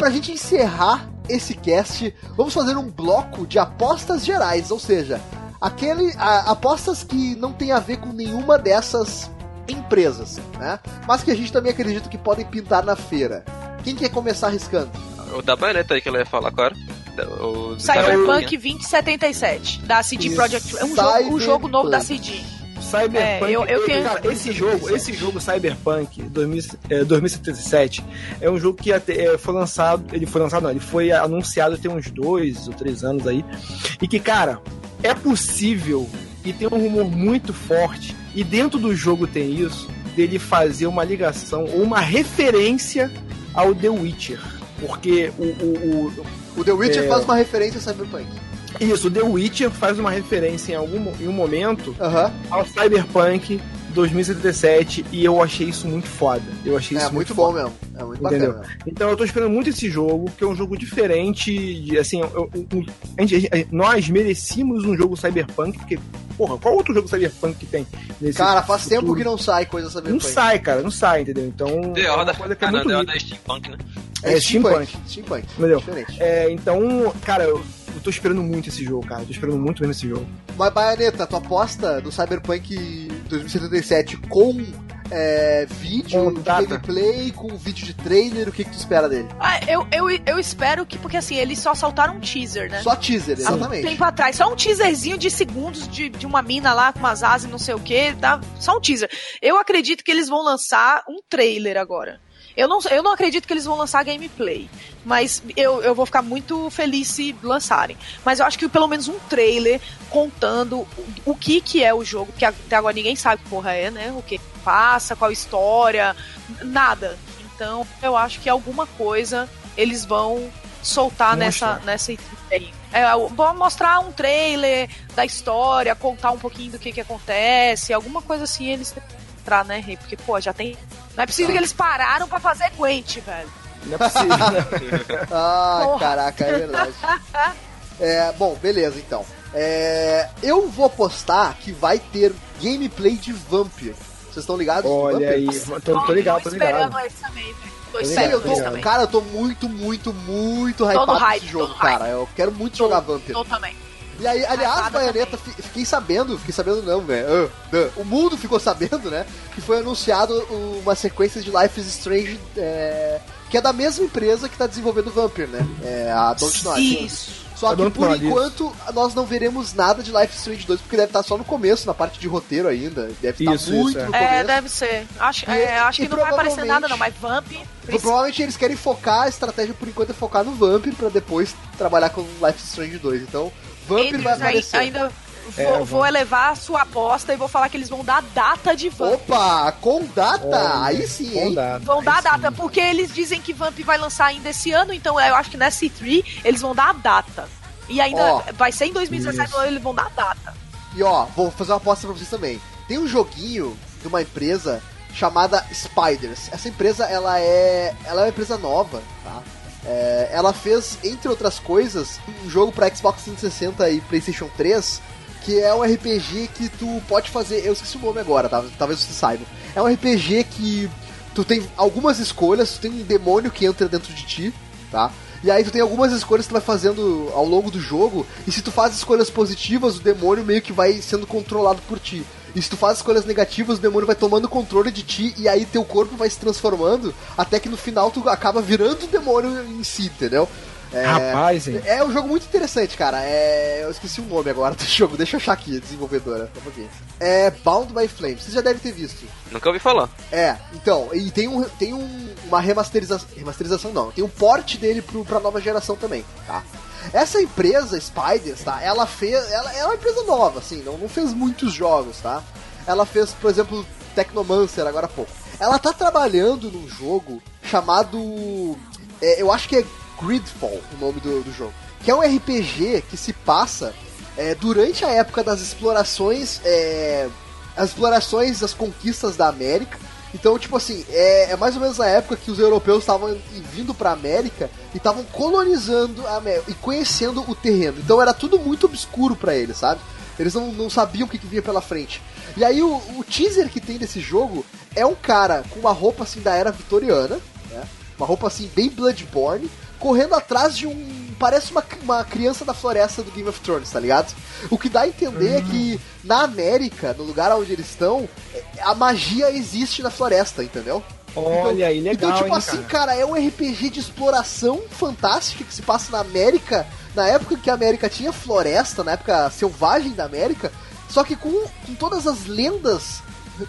Pra gente encerrar esse cast, vamos fazer um bloco de apostas gerais, ou seja, aquele a- apostas que não tem a ver com nenhuma dessas empresas, né? Mas que a gente também acredita que podem pintar na feira. Quem quer começar arriscando? O da baioneta aí que ela ia falar agora. Da- O Cyberpunk 2077, da CD. Projekt. É um jogo, um jogo novo da. CD. Cyberpunk. É, eu- eu tenho- Cara, esse jogo, esse jogo Cyberpunk 2000, é, 2077 é um jogo que até, é, foi lançado. Ele foi lançado, não, ele foi anunciado tem uns dois ou três anos aí. E que, cara, é possível e tem um rumor muito forte. E dentro do jogo tem isso, dele fazer uma ligação ou uma referência ao The Witcher. Porque o, o- o- O The Witcher É. faz uma referência a Cyberpunk. Isso, The Witcher faz uma referência em algum em um momento ao Cyberpunk 2077 e eu achei isso muito foda. Eu achei É isso muito foda. bom mesmo. É muito Entendeu? bacana. Então eu tô esperando muito esse jogo, que é um jogo diferente, de, assim, eu- a gente- a gente- nós merecíamos um jogo cyberpunk, porque, porra, qual outro jogo cyberpunk que tem nesse Cara, faz tempo futuro? que não sai coisa sabendo. Não sai, cara, não sai, entendeu? Então, The é uma Order, coisa que é ah, não, muito. Order é steampunk, né? É, É steampunk. Steampunk. Entendeu? Diferente. É, então, cara, eu, eu tô esperando muito esse jogo, cara. Eu tô esperando muito mesmo esse jogo. Mas, Baioneta, tu aposta do Cyberpunk 2077 com é, vídeo Com data. gameplay, com vídeo de trailer, o que, que tu espera dele? Ah, eu, eu, eu espero que, porque assim, eles só soltaram um teaser, né? Só teaser, Há um exatamente. tempo atrás, só um teaserzinho de segundos de, de uma mina lá com umas asas e não sei o que, dá só um teaser. Eu acredito que eles vão lançar um trailer agora. Eu não, eu não acredito que eles vão lançar gameplay, mas eu, eu vou ficar muito feliz se lançarem. Mas eu acho que pelo menos um trailer contando o, o que que é o jogo, porque até agora ninguém sabe que porra é, né? O que passa, qual a história, nada. Então eu acho que alguma coisa eles vão soltar Mostra. nessa nessa aí. É, vou mostrar um trailer da história, contar um pouquinho do que que acontece, alguma coisa assim eles entrar, né, Rei? Porque, pô, já tem. Não é possível que eles pararam pra fazer Gwent, velho. Não é possível, né? Ah, Porra. caraca, é verdade. É, bom, beleza então. É, eu vou apostar que vai ter gameplay de Vampire. Vocês estão ligados? Olha aí, tô, tô ligado, tô esperando ligado. esse também, velho. Tô Tô Sério, ligado, eu tô tô, também. cara, eu tô muito, muito, muito hypado hype, esse jogo, tô cara. Eu quero muito jogar Vampire. Tô também. E aí, aliás, Baioneta, fi- fiquei sabendo, fiquei sabendo não, velho. ah, ah, o mundo ficou sabendo, né? Que foi anunciado uma sequência de Life is Strange, é, que é da mesma empresa que tá desenvolvendo Vampire, né? É a Don't Not. Isso. Só A que por enquanto nós não veremos nada de Life is Strange 2, porque deve estar só no começo, na parte de roteiro ainda. Deve estar Isso, muito isso, é. no É, começo. deve ser. Acho, E- é, acho que não vai aparecer nada, não, mas Vamp. precisa- Provavelmente eles querem focar, a estratégia por enquanto é focar no Vampire, pra depois trabalhar com Life is Strange 2. Então, Eles vai aparecer. ainda É, vou, vão. vou elevar a sua aposta e vou falar que eles vão dar data de Vamp. Opa, com data! Olha, aí sim, hein? data, Vão aí dar sim. data, porque eles dizem que Vamp vai lançar ainda esse ano, então eu acho que nessa E3 eles vão dar a data. E ainda Ó, vai ser em 2017, isso. então eles vão dar a data. E ó, vou fazer uma aposta pra vocês também. Tem um joguinho de uma empresa chamada Spiders. Essa empresa, ela é, ela é uma empresa nova, tá? É, ela fez, entre outras coisas, um jogo pra Xbox 360 e PlayStation 3, que é um RPG que tu pode fazer. Eu esqueci o nome agora, tá? talvez você saiba. É um RPG que tu tem algumas escolhas, tu tem um demônio que entra dentro de ti, tá? E aí tu tem algumas escolhas que tu vai fazendo ao longo do jogo, e se tu faz escolhas positivas, o demônio meio que vai sendo controlado por ti. E se tu faz escolhas negativas, o demônio vai tomando controle de ti, e aí teu corpo vai se transformando, até que no final tu acaba virando o demônio em si, entendeu? É, Rapaz, hein? é um jogo muito interessante, cara. É... Eu esqueci o nome agora do jogo, deixa eu achar aqui, desenvolvedora. Um. É Bound by Flames, vocês já devem ter visto. Nunca ouvi falar. É, então, e tem, um, tem um, uma remasterização. Remasterização não, tem um porte dele pro, pra nova geração também, tá? Essa empresa, Spiders, tá? Ela fez. Ela, ela é uma empresa nova, assim, não, não fez muitos jogos, tá? Ela fez, por exemplo, Technomancer agora há pouco. Ela tá trabalhando num jogo chamado. é, eu acho que é Gridfall o nome do, do jogo. Que é um RPG que se passa é, durante a época das explorações. É, as explorações das conquistas da América. Então, tipo assim, é, é mais ou menos a época que os europeus estavam vindo pra América e estavam colonizando a América e conhecendo o terreno. Então era tudo muito obscuro pra eles, sabe? Eles não, não sabiam o que, que vinha pela frente. E aí o, o teaser que tem desse jogo é um cara com uma roupa assim da era vitoriana, né? Uma roupa assim bem Bloodborne, correndo atrás de um. Parece uma, uma criança da floresta do Game of Thrones, tá ligado? O que dá a entender é que na América, no lugar onde eles estão, é- a magia existe na floresta, entendeu? Olha aí, legal, Então, tipo hein, assim, cara? cara, é um RPG de exploração fantástica que se passa na América, na época que a América tinha floresta, na época selvagem da América, só que com, com todas as lendas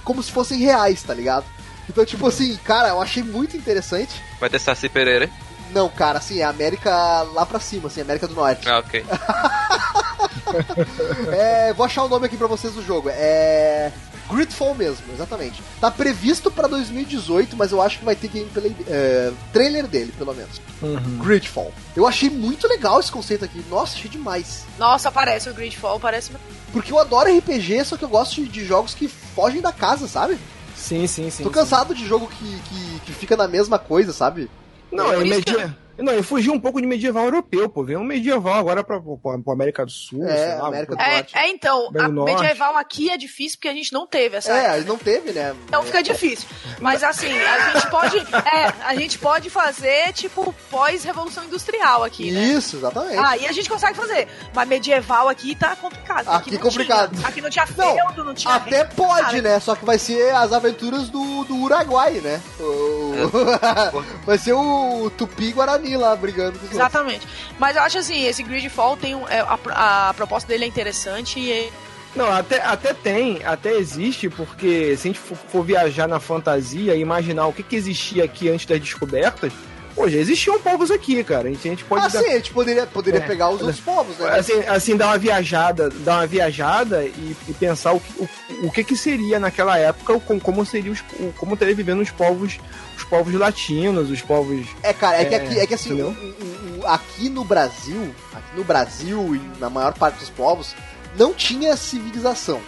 como se fossem reais, tá ligado? Então, tipo assim, cara, eu achei muito interessante. Vai ter Saci Pereira. Não, cara, assim, é América lá pra cima, assim, América do Norte. Ah, ok. é, vou achar o nome aqui pra vocês do jogo. É. Gridfall mesmo, exatamente. Tá previsto pra 2018, mas eu acho que vai ter gameplay. É, trailer dele, pelo menos. Uhum. Gridfall. Eu achei muito legal esse conceito aqui. Nossa, achei demais. Nossa, parece o Gridfall, parece. Porque eu adoro RPG, só que eu gosto de, de jogos que fogem da casa, sabe? Sim, sim, sim. Tô sim. cansado de jogo que, que, que fica na mesma coisa, sabe? Não, é que media... Não, eu fugi um pouco de medieval europeu, pô. Vem um medieval agora pra, pra, pra América do Sul, É, sei lá. América do É, Norte. é, então, no norte. medieval aqui é difícil porque a gente não teve essa É, época. não teve, né? Então fica difícil. Mas assim, a gente pode. É, a gente pode fazer, tipo, pós-revolução industrial aqui, né? Isso, exatamente. Aí a gente consegue fazer. Mas medieval aqui tá complicado. Aqui não complicado. tinha. Aqui não tinha feudo, não tinha. Até rei, pode, nada. né? Só que vai ser as aventuras do, do Uruguai, né? O- vai ser o Tupi Guarani lá brigando com os outros. Exatamente. Mas eu acho assim, esse Gridfall tem um, é, a, a proposta dele é interessante e é- Não, até, até tem, até existe, porque se a gente for, for viajar na fantasia e imaginar o que, que existia aqui antes das descobertas, pô, já existiam povos aqui, cara. A gente, a gente pode Ah, dar, sim, a gente poderia, poderia É. pegar os outros povos, né? assim, assim, dar uma viajada, dar uma viajada e, e pensar o, que- o, o que que seria naquela época, como, seria os, como teria vivendo os povos, os povos latinos, os povos É, cara, é, que É, aqui, é que assim, o- o- aqui no Brasil, aqui no Brasil e na maior parte dos povos, não tinha civilização.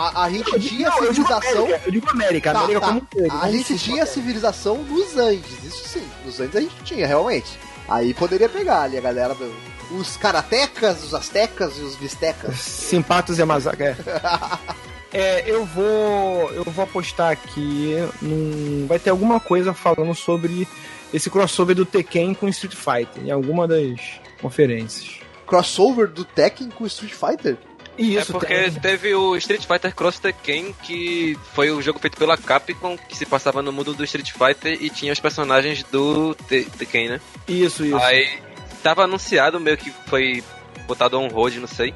A, a gente tinha Não, eu digo civilização. América, eu digo América, Tá, América tá. como um A gente tinha civilização nos Andes, isso sim. Nos Andes a gente tinha, realmente. Aí poderia pegar ali a galera do. Os karatecas, os astecas e os bistecas. Simpatos e Amazaka, é. É, eu vou. Eu vou apostar aqui num. Vai ter alguma coisa falando sobre esse crossover do Tekken com Street Fighter em alguma das conferências. Crossover do Tekken com Street Fighter? E É isso porque tem- teve o Street Fighter Cross Tekken, que foi o jogo feito pela Capcom, que se passava no mundo do Street Fighter e tinha os personagens do Te- Tekken, né? Isso, isso. Aí tava anunciado, meio que foi botado on hold, não sei,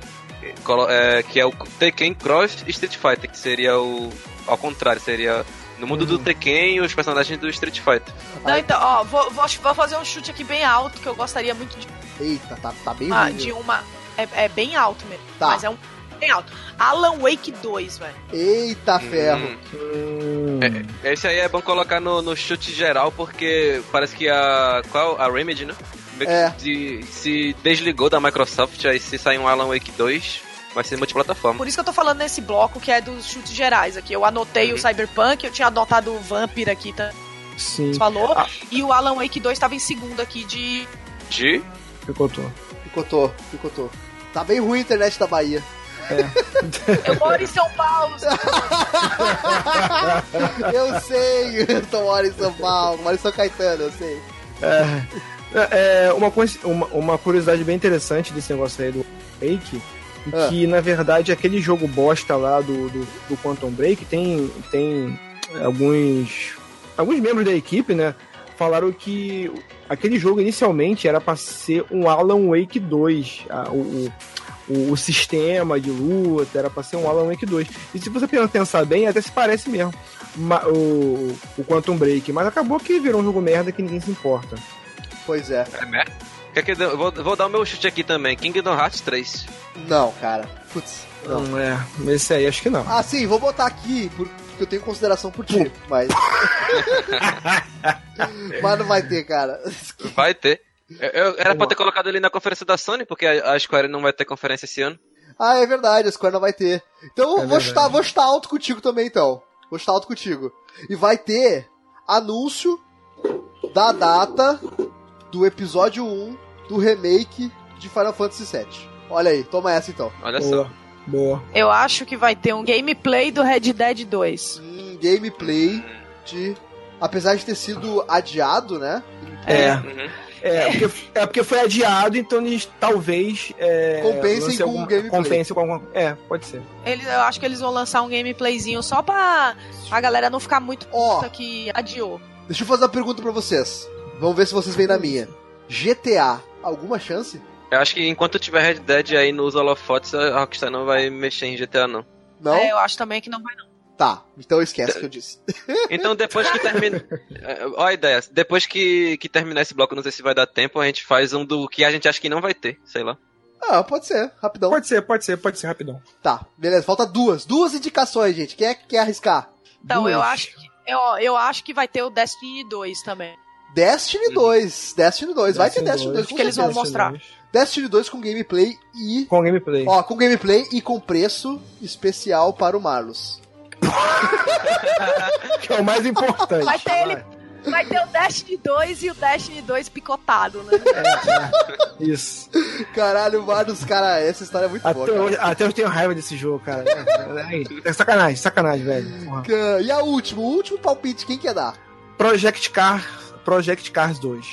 é, que é o Tekken Cross Street Fighter, que seria o. ao contrário, seria no mundo do Tekken os personagens do Street Fighter. Não, então, ó, vou, vou, vou fazer um chute aqui bem alto que eu gostaria muito de, Eita, tá, tá bem ah, de uma. É, é bem alto mesmo. Tá. Mas é um bem alto. Alan Wake 2, velho. Eita ferro. Hum, Hum, Esse aí é bom colocar no, no chute geral, porque parece que a. Qual? A Remedy, né? Meio que É. de- se desligou da Microsoft, aí se sair um Alan Wake 2, vai ser multiplataforma. Por isso que eu tô falando nesse bloco que é dos chutes gerais aqui. Eu anotei Uhum. o Cyberpunk, eu tinha anotado o Vampire aqui, tá? sim. falou. Ah. E o Alan Wake 2 tava em segundo aqui de. De. Picotou. Picotou, picotou. Tá bem ruim a internet da Bahia. Eu moro em São Paulo. eu sei, eu moro em São Paulo, moro em São Caetano, eu sei. É, é, uma, coisa- uma, uma curiosidade bem interessante desse negócio aí do Break, Ah. que na verdade aquele jogo bosta lá do, do, do Quantum Break tem, tem alguns, alguns membros da equipe, né? Falaram que aquele jogo inicialmente era para ser um Alan Wake 2. a- o, o, o sistema de luta era para ser um Alan Wake 2. E se você pensar bem, até se parece mesmo ma- o, o Quantum Break. Mas acabou que virou um jogo merda que ninguém se importa. Pois é. É merda? Eu vou, vou dar o meu chute aqui também: Kingdom Hearts 3. Não, cara. Putz, não. Não, é. Esse aí acho que não. Ah, sim, vou botar aqui, porque eu tenho consideração por ti, mas. mas não vai ter, cara. Vai ter. Eu, eu- era pra ter colocado ele na conferência da Sony, porque a, a Square não vai ter conferência esse ano. Ah, é verdade, a Square não vai ter. Então eu vou chutar, vou chutar alto contigo também, então. Vou chutar alto contigo. E vai ter anúncio da data do episódio 1 do remake de Final Fantasy VII. Olha aí, toma essa então. Olha Boa. só. Boa. Eu acho que vai ter um gameplay do Red Dead 2. Um gameplay de. Apesar de ter sido adiado, né? É. Uhum. É, porque, é porque foi adiado, então eles talvez. É, Compensem com o gameplay. Compensem com alguma. É, pode ser. Eles, eu acho que eles vão lançar um gameplayzinho só pra a galera não ficar muito puta que adiou. Deixa eu fazer uma pergunta pra vocês. Vamos ver se vocês vêm na minha. GTA, alguma chance? Eu acho que enquanto tiver Red Dead aí nos holofotes, a Rockstar não vai mexer em GTA, não. Não? É, eu acho também que não vai não. Tá, então esquece o que eu disse. Então depois que termina. Ó a ideia. Depois que, que terminar esse bloco, não sei se vai dar tempo, a gente faz um do que a gente acha que não vai ter, sei lá. Ah, pode ser, rapidão. Pode ser, pode ser, pode ser, rapidão. Tá, beleza, falta duas. Duas indicações, gente. Quem é que quer arriscar? Então, Duas. eu acho que. Eu, eu acho que vai ter o Destiny 2 também. Destiny 2. Destiny 2. Vai ter Destiny 2 com que eles vão certeza. mostrar. Destiny 2 com gameplay e. Com gameplay. Ó, com gameplay e com preço especial para o Marlos. Que é o mais importante. Vai ter ele. Vai ter o Destiny 2 e o Destiny 2 picotado, né? É, Isso. Caralho, Marlos, cara, essa história é muito boa. Até cara. hoje, até eu tenho raiva desse jogo, cara. É, é sacanagem, sacanagem, velho. Porra. E a última, o último palpite, quem quer dar? Project Car, Project Cars 2.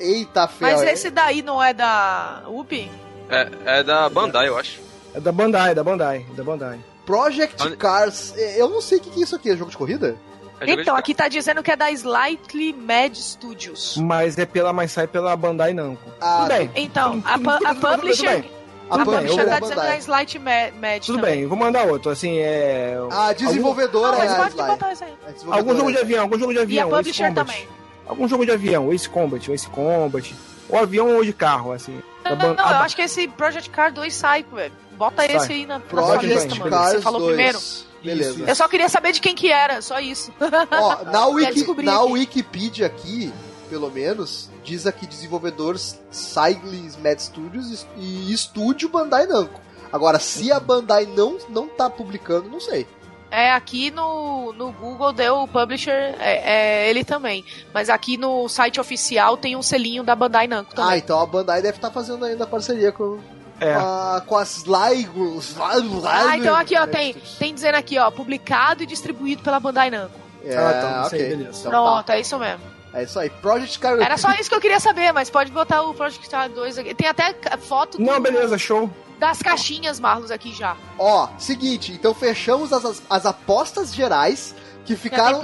Eita, fel. Mas é- esse daí não é da UP? É, é da Bandai, eu acho. É da Bandai, da Bandai, da Bandai. Project Cars. é, Eu não sei o que que é isso aqui, é jogo de corrida? É Então, aqui tá dizendo que é da Slightly Mad Studios. Mas é pela, mas sai pela Bandai Namco. Ah, Tudo bem. Então, a, a publisher. bem. A A publisher tá dizendo que é. Slight Mad, Tudo também. bem, vou mandar outro. Assim, é. A desenvolvedora Não, mas é a pode Sly. botar isso aí. A desenvolvedora Algum jogo é de avião, algum jogo de E a avião. Ace publisher também. Algum jogo de avião, Ace Combat, Ace Combat. Ou avião ou de carro, assim. Não, Ban- não, eu acho que esse Project Car 2 sai, velho. Bota Sai. esse aí na, na sua Project lista, mano. Cars Você falou 2. primeiro. Beleza. Eu só queria saber de quem que era, só isso. Ó, na, Wiki, na aqui. Wikipedia aqui, pelo menos, diz aqui desenvolvedores Silence Mad Studios e Estúdio Bandai Namco. Agora, se a Bandai não, não tá publicando, não sei. É, aqui no, no Google deu o publisher, é, é ele também. Mas aqui no site oficial tem um selinho da Bandai Namco Ah, também. então a Bandai deve estar fazendo ainda parceria com, É. com, a, com as Sly... Ah, então aqui, ó, tem, tem dizendo aqui, ó, publicado e distribuído pela Bandai Namco. É, Ah, tá, isso aí, ok. beleza. Então Pronto, tá. é isso mesmo. É isso aí. Project Car... Era só isso que eu queria saber, mas pode botar o Project Car 2 aqui. Tem até foto do- Não, beleza, show. Das caixinhas, Marlos, aqui já. Ó, seguinte, então fechamos as, as, as apostas gerais que ficaram,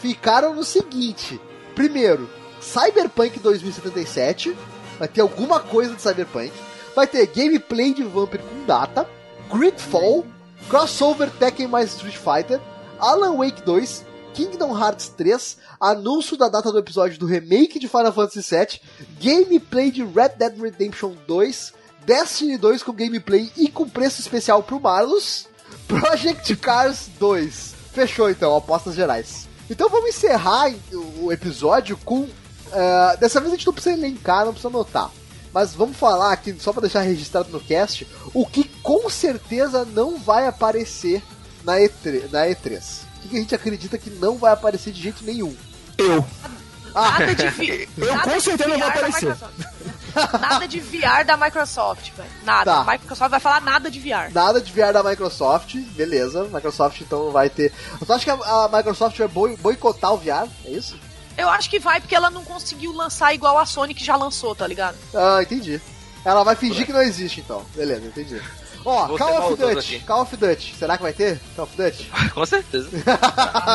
ficaram no seguinte. Primeiro, Cyberpunk 2077. Vai ter alguma coisa de Cyberpunk. Vai ter gameplay de Vampire com data. Gridfall. Crossover Tekken mais Street Fighter. Alan Wake 2. Kingdom Hearts 3. Anúncio da data do episódio do remake de Final Fantasy VII. Gameplay de Red Dead Redemption 2. Destiny 2 com gameplay e com preço especial pro Marlos. Project Cars 2. Fechou então, apostas gerais. Então vamos encerrar o o episódio com. ah, dessa vez a gente não precisa elencar, não precisa anotar. Mas vamos falar aqui, só para deixar registrado no cast, o que com certeza não vai aparecer na E3. Na E3. O que a gente acredita que não vai aparecer de jeito nenhum? Eu. Ah, Nada de vi- Eu nada com certeza não vou aparecer. Nada de VR da Microsoft, velho. Nada. Tá. A Microsoft vai falar nada de VR. Nada de VR da Microsoft, beleza. Microsoft então vai ter. Você acha que a, Microsoft vai boi- boicotar o VR? É isso? Eu acho que vai porque ela não conseguiu lançar igual a Sony que já lançou, tá ligado? Ah, entendi. Ela vai fingir que não existe então. Beleza, entendi. Ó, Vou Call of Duty. aqui. Call of Duty. Será que vai ter? Call of Duty? Com certeza.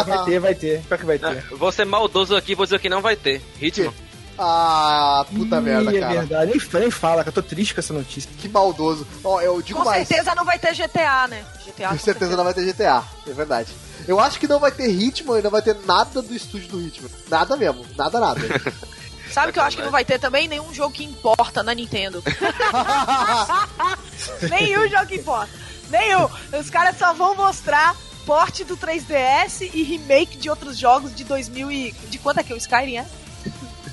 Vai ter, vai ter. Pior que vai ter. Vou ser maldoso aqui e vou dizer que não vai ter. Ritmo. Ah, puta Ih, merda, é cara. verdade. Nem, nem fala, que eu tô triste com essa notícia. Que maldoso. Ó, eu digo Com mais. certeza não vai ter GTA, né? GTA Com certeza não vai ter GTA, é verdade. Eu acho que não vai ter ritmo e não vai ter nada do estúdio do ritmo. Nada mesmo, nada, nada. Sabe o que eu acho que não vai ter também? Nenhum jogo que importa na Nintendo. Nenhum jogo que importa. Nenhum. Os caras só vão mostrar porte do 3DS e remake de outros jogos de 2000 e... De quanto é que é o Skyrim é?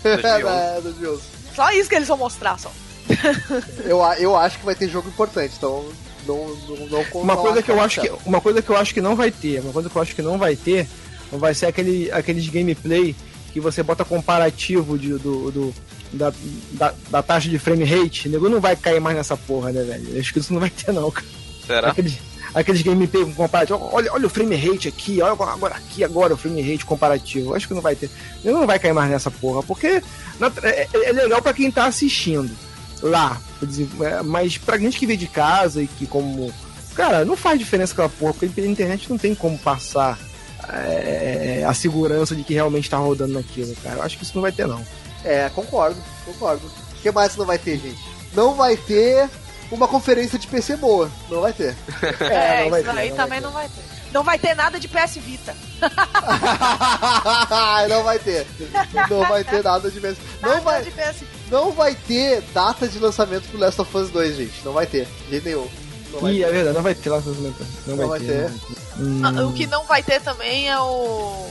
2011. É, 2011. Só isso que eles vão mostrar, só. eu, a- eu acho que vai ter jogo importante, então não, não, não Uma coisa que eu acho que, uma coisa que eu acho que não vai ter, uma coisa que eu acho que não vai ter, vai ser aquele, aqueles gameplay que você bota comparativo de, do, do- da, da, da taxa de frame rate. O nego não vai cair mais nessa porra, né, velho? Acho que isso não vai ter, não, cara. Será? Aqueles, aqueles gameplay com comparativo. Olha, olha o frame rate aqui, olha agora aqui, agora o frame rate comparativo. Acho que não vai ter. Ele não vai cair mais nessa porra, porque na- é, é legal pra quem tá assistindo lá. é, Mas pra gente que vê de casa e que como. Cara, não faz diferença aquela porra, porque pela internet não tem como passar é, a segurança de que realmente tá rodando naquilo, cara. Eu acho que isso não vai ter, não. É, concordo, concordo. O que mais não vai ter, gente? Não vai ter uma conferência de PC boa. Não vai ter. É, não vai isso ter, daí não vai também ter. não vai ter. Não vai ter nada de PS Vita. não vai ter. Não vai ter nada de PS Não vai, de PS... não vai ter data de lançamento pro Last of Us 2, gente. Não vai ter. De jeito nenhum. Não vai Ih, ter. é verdade, não vai ter lá lançamento. Não, Não vai, vai ter. ter. Hum, Ah, O que não vai ter também é o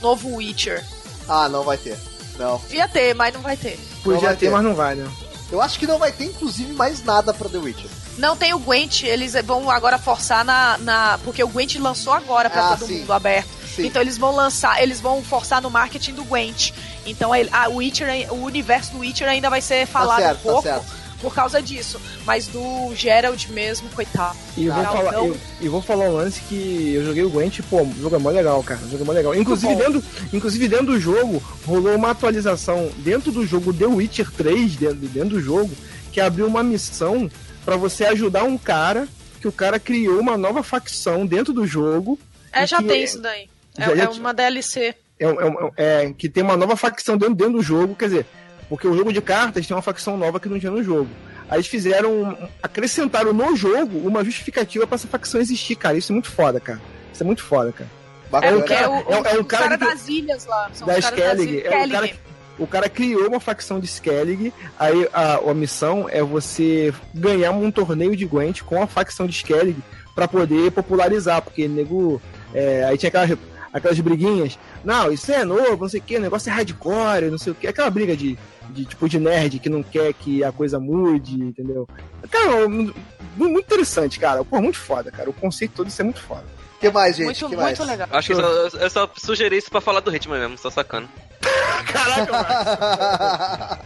novo Witcher. Ah, não vai ter. Não. Devia ter, mas não vai ter. Podia não vai ter, ter. mas não vai, né? Eu acho que não vai ter, inclusive, mais nada pra The Witcher. Não tem o Gwent, eles vão agora forçar na. na porque o Gwent lançou agora pra Ah, todo sim. mundo aberto. Sim. Então eles vão lançar, eles vão forçar no marketing do Gwent. Então a Witcher, o universo do Witcher ainda vai ser falado certo, um tá pouco certo. Por causa disso. Mas do Geralt mesmo, coitado. E eu vou, falar, eu, e vou falar um lance que eu joguei o Gwent, pô, o jogo é mó legal, cara. O jogo é mó legal. Inclusive dentro, inclusive dentro do jogo, rolou uma atualização dentro do jogo The Witcher 3, dentro, dentro do jogo, que abriu uma missão pra você ajudar um cara, que o cara criou uma nova facção dentro do jogo. É, já que tem é- isso daí. É, já- é uma DLC. É, é um- é, que tem uma nova facção dentro, dentro do jogo, quer dizer, porque o jogo de cartas tem uma facção nova que não tinha no jogo. Aí eles fizeram, um- acrescentaram no jogo uma justificativa pra essa facção existir, cara. Isso é muito foda, cara. Isso é muito foda, cara. É Bacana. é o, é um- é um os cara caras que- das ilhas lá. São da Skellig. É o cara, o cara criou uma facção de Skellig. Aí a, a missão é você ganhar um torneio de Gwent com a facção de Skellig pra poder popularizar, porque nego. é, aí tinha aquelas, aquelas briguinhas. Não, isso é novo, não sei o que, o negócio é hardcore, não sei o que. Aquela briga de, de tipo de nerd que não quer que a coisa mude, entendeu? Cara, mu- muito interessante, cara. Pô, muito foda, cara. O conceito todo isso é muito foda. O que mais, gente? Muito, que mais? muito legal. Acho que eu só, eu só sugeri isso pra falar do ritmo mesmo, só sacando. Caraca,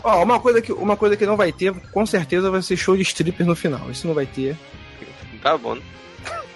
Ó, uma coisa, que, uma coisa que não vai ter, com certeza, vai ser show de strippers no final. Isso não vai ter. Tá bom. né?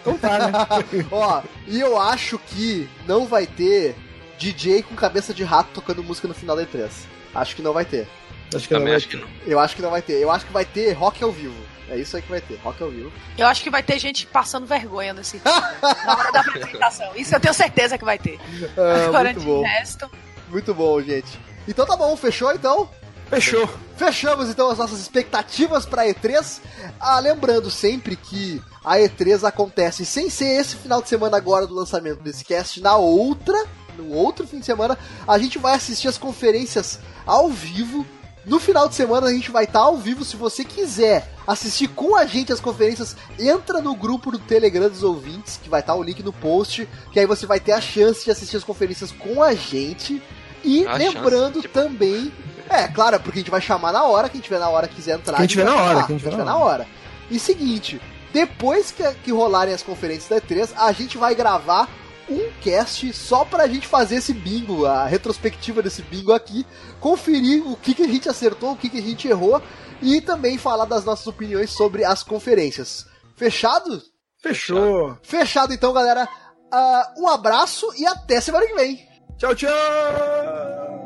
Então tá, né? Ó, e eu acho que não vai ter DJ com cabeça de rato tocando música no final da E3. Acho que não vai ter. Acho que não vai acho ter. que não. Eu acho que não vai ter. Eu acho que vai ter rock ao vivo. É isso aí que vai ter, rock ao vivo. Eu acho que vai ter gente passando vergonha nesse na hora da apresentação. Isso eu tenho certeza que vai ter. Ah, Agora muito de bom, resto. muito bom, gente. Então tá bom, fechou então? Fechou. Fechamos então as nossas expectativas para E3. Ah, lembrando sempre que a E3 acontece sem ser esse final de semana agora do lançamento desse cast, na outra, no outro fim de semana, a gente vai assistir as conferências ao vivo. No final de semana a gente vai estar ao vivo. Se você quiser assistir com a gente as conferências, entra no grupo do Telegram dos ouvintes, que vai estar o link no post, que aí você vai ter a chance de assistir as conferências com a gente. E A lembrando chance, tipo- também é, claro, porque a gente vai chamar na hora, quem tiver na hora quiser entrar. Quem a gente tiver na hora, chamar, quem tiver na na hora. E seguinte, depois que, que rolarem as conferências da E3, a gente vai gravar um cast só pra gente fazer esse bingo, a retrospectiva desse bingo aqui, conferir o que, que a gente acertou, o que, que a gente errou e também falar das nossas opiniões sobre as conferências. Fechado? Fechou. Fechado então, galera. Ah, um abraço e até semana que vem. Tchau, tchau.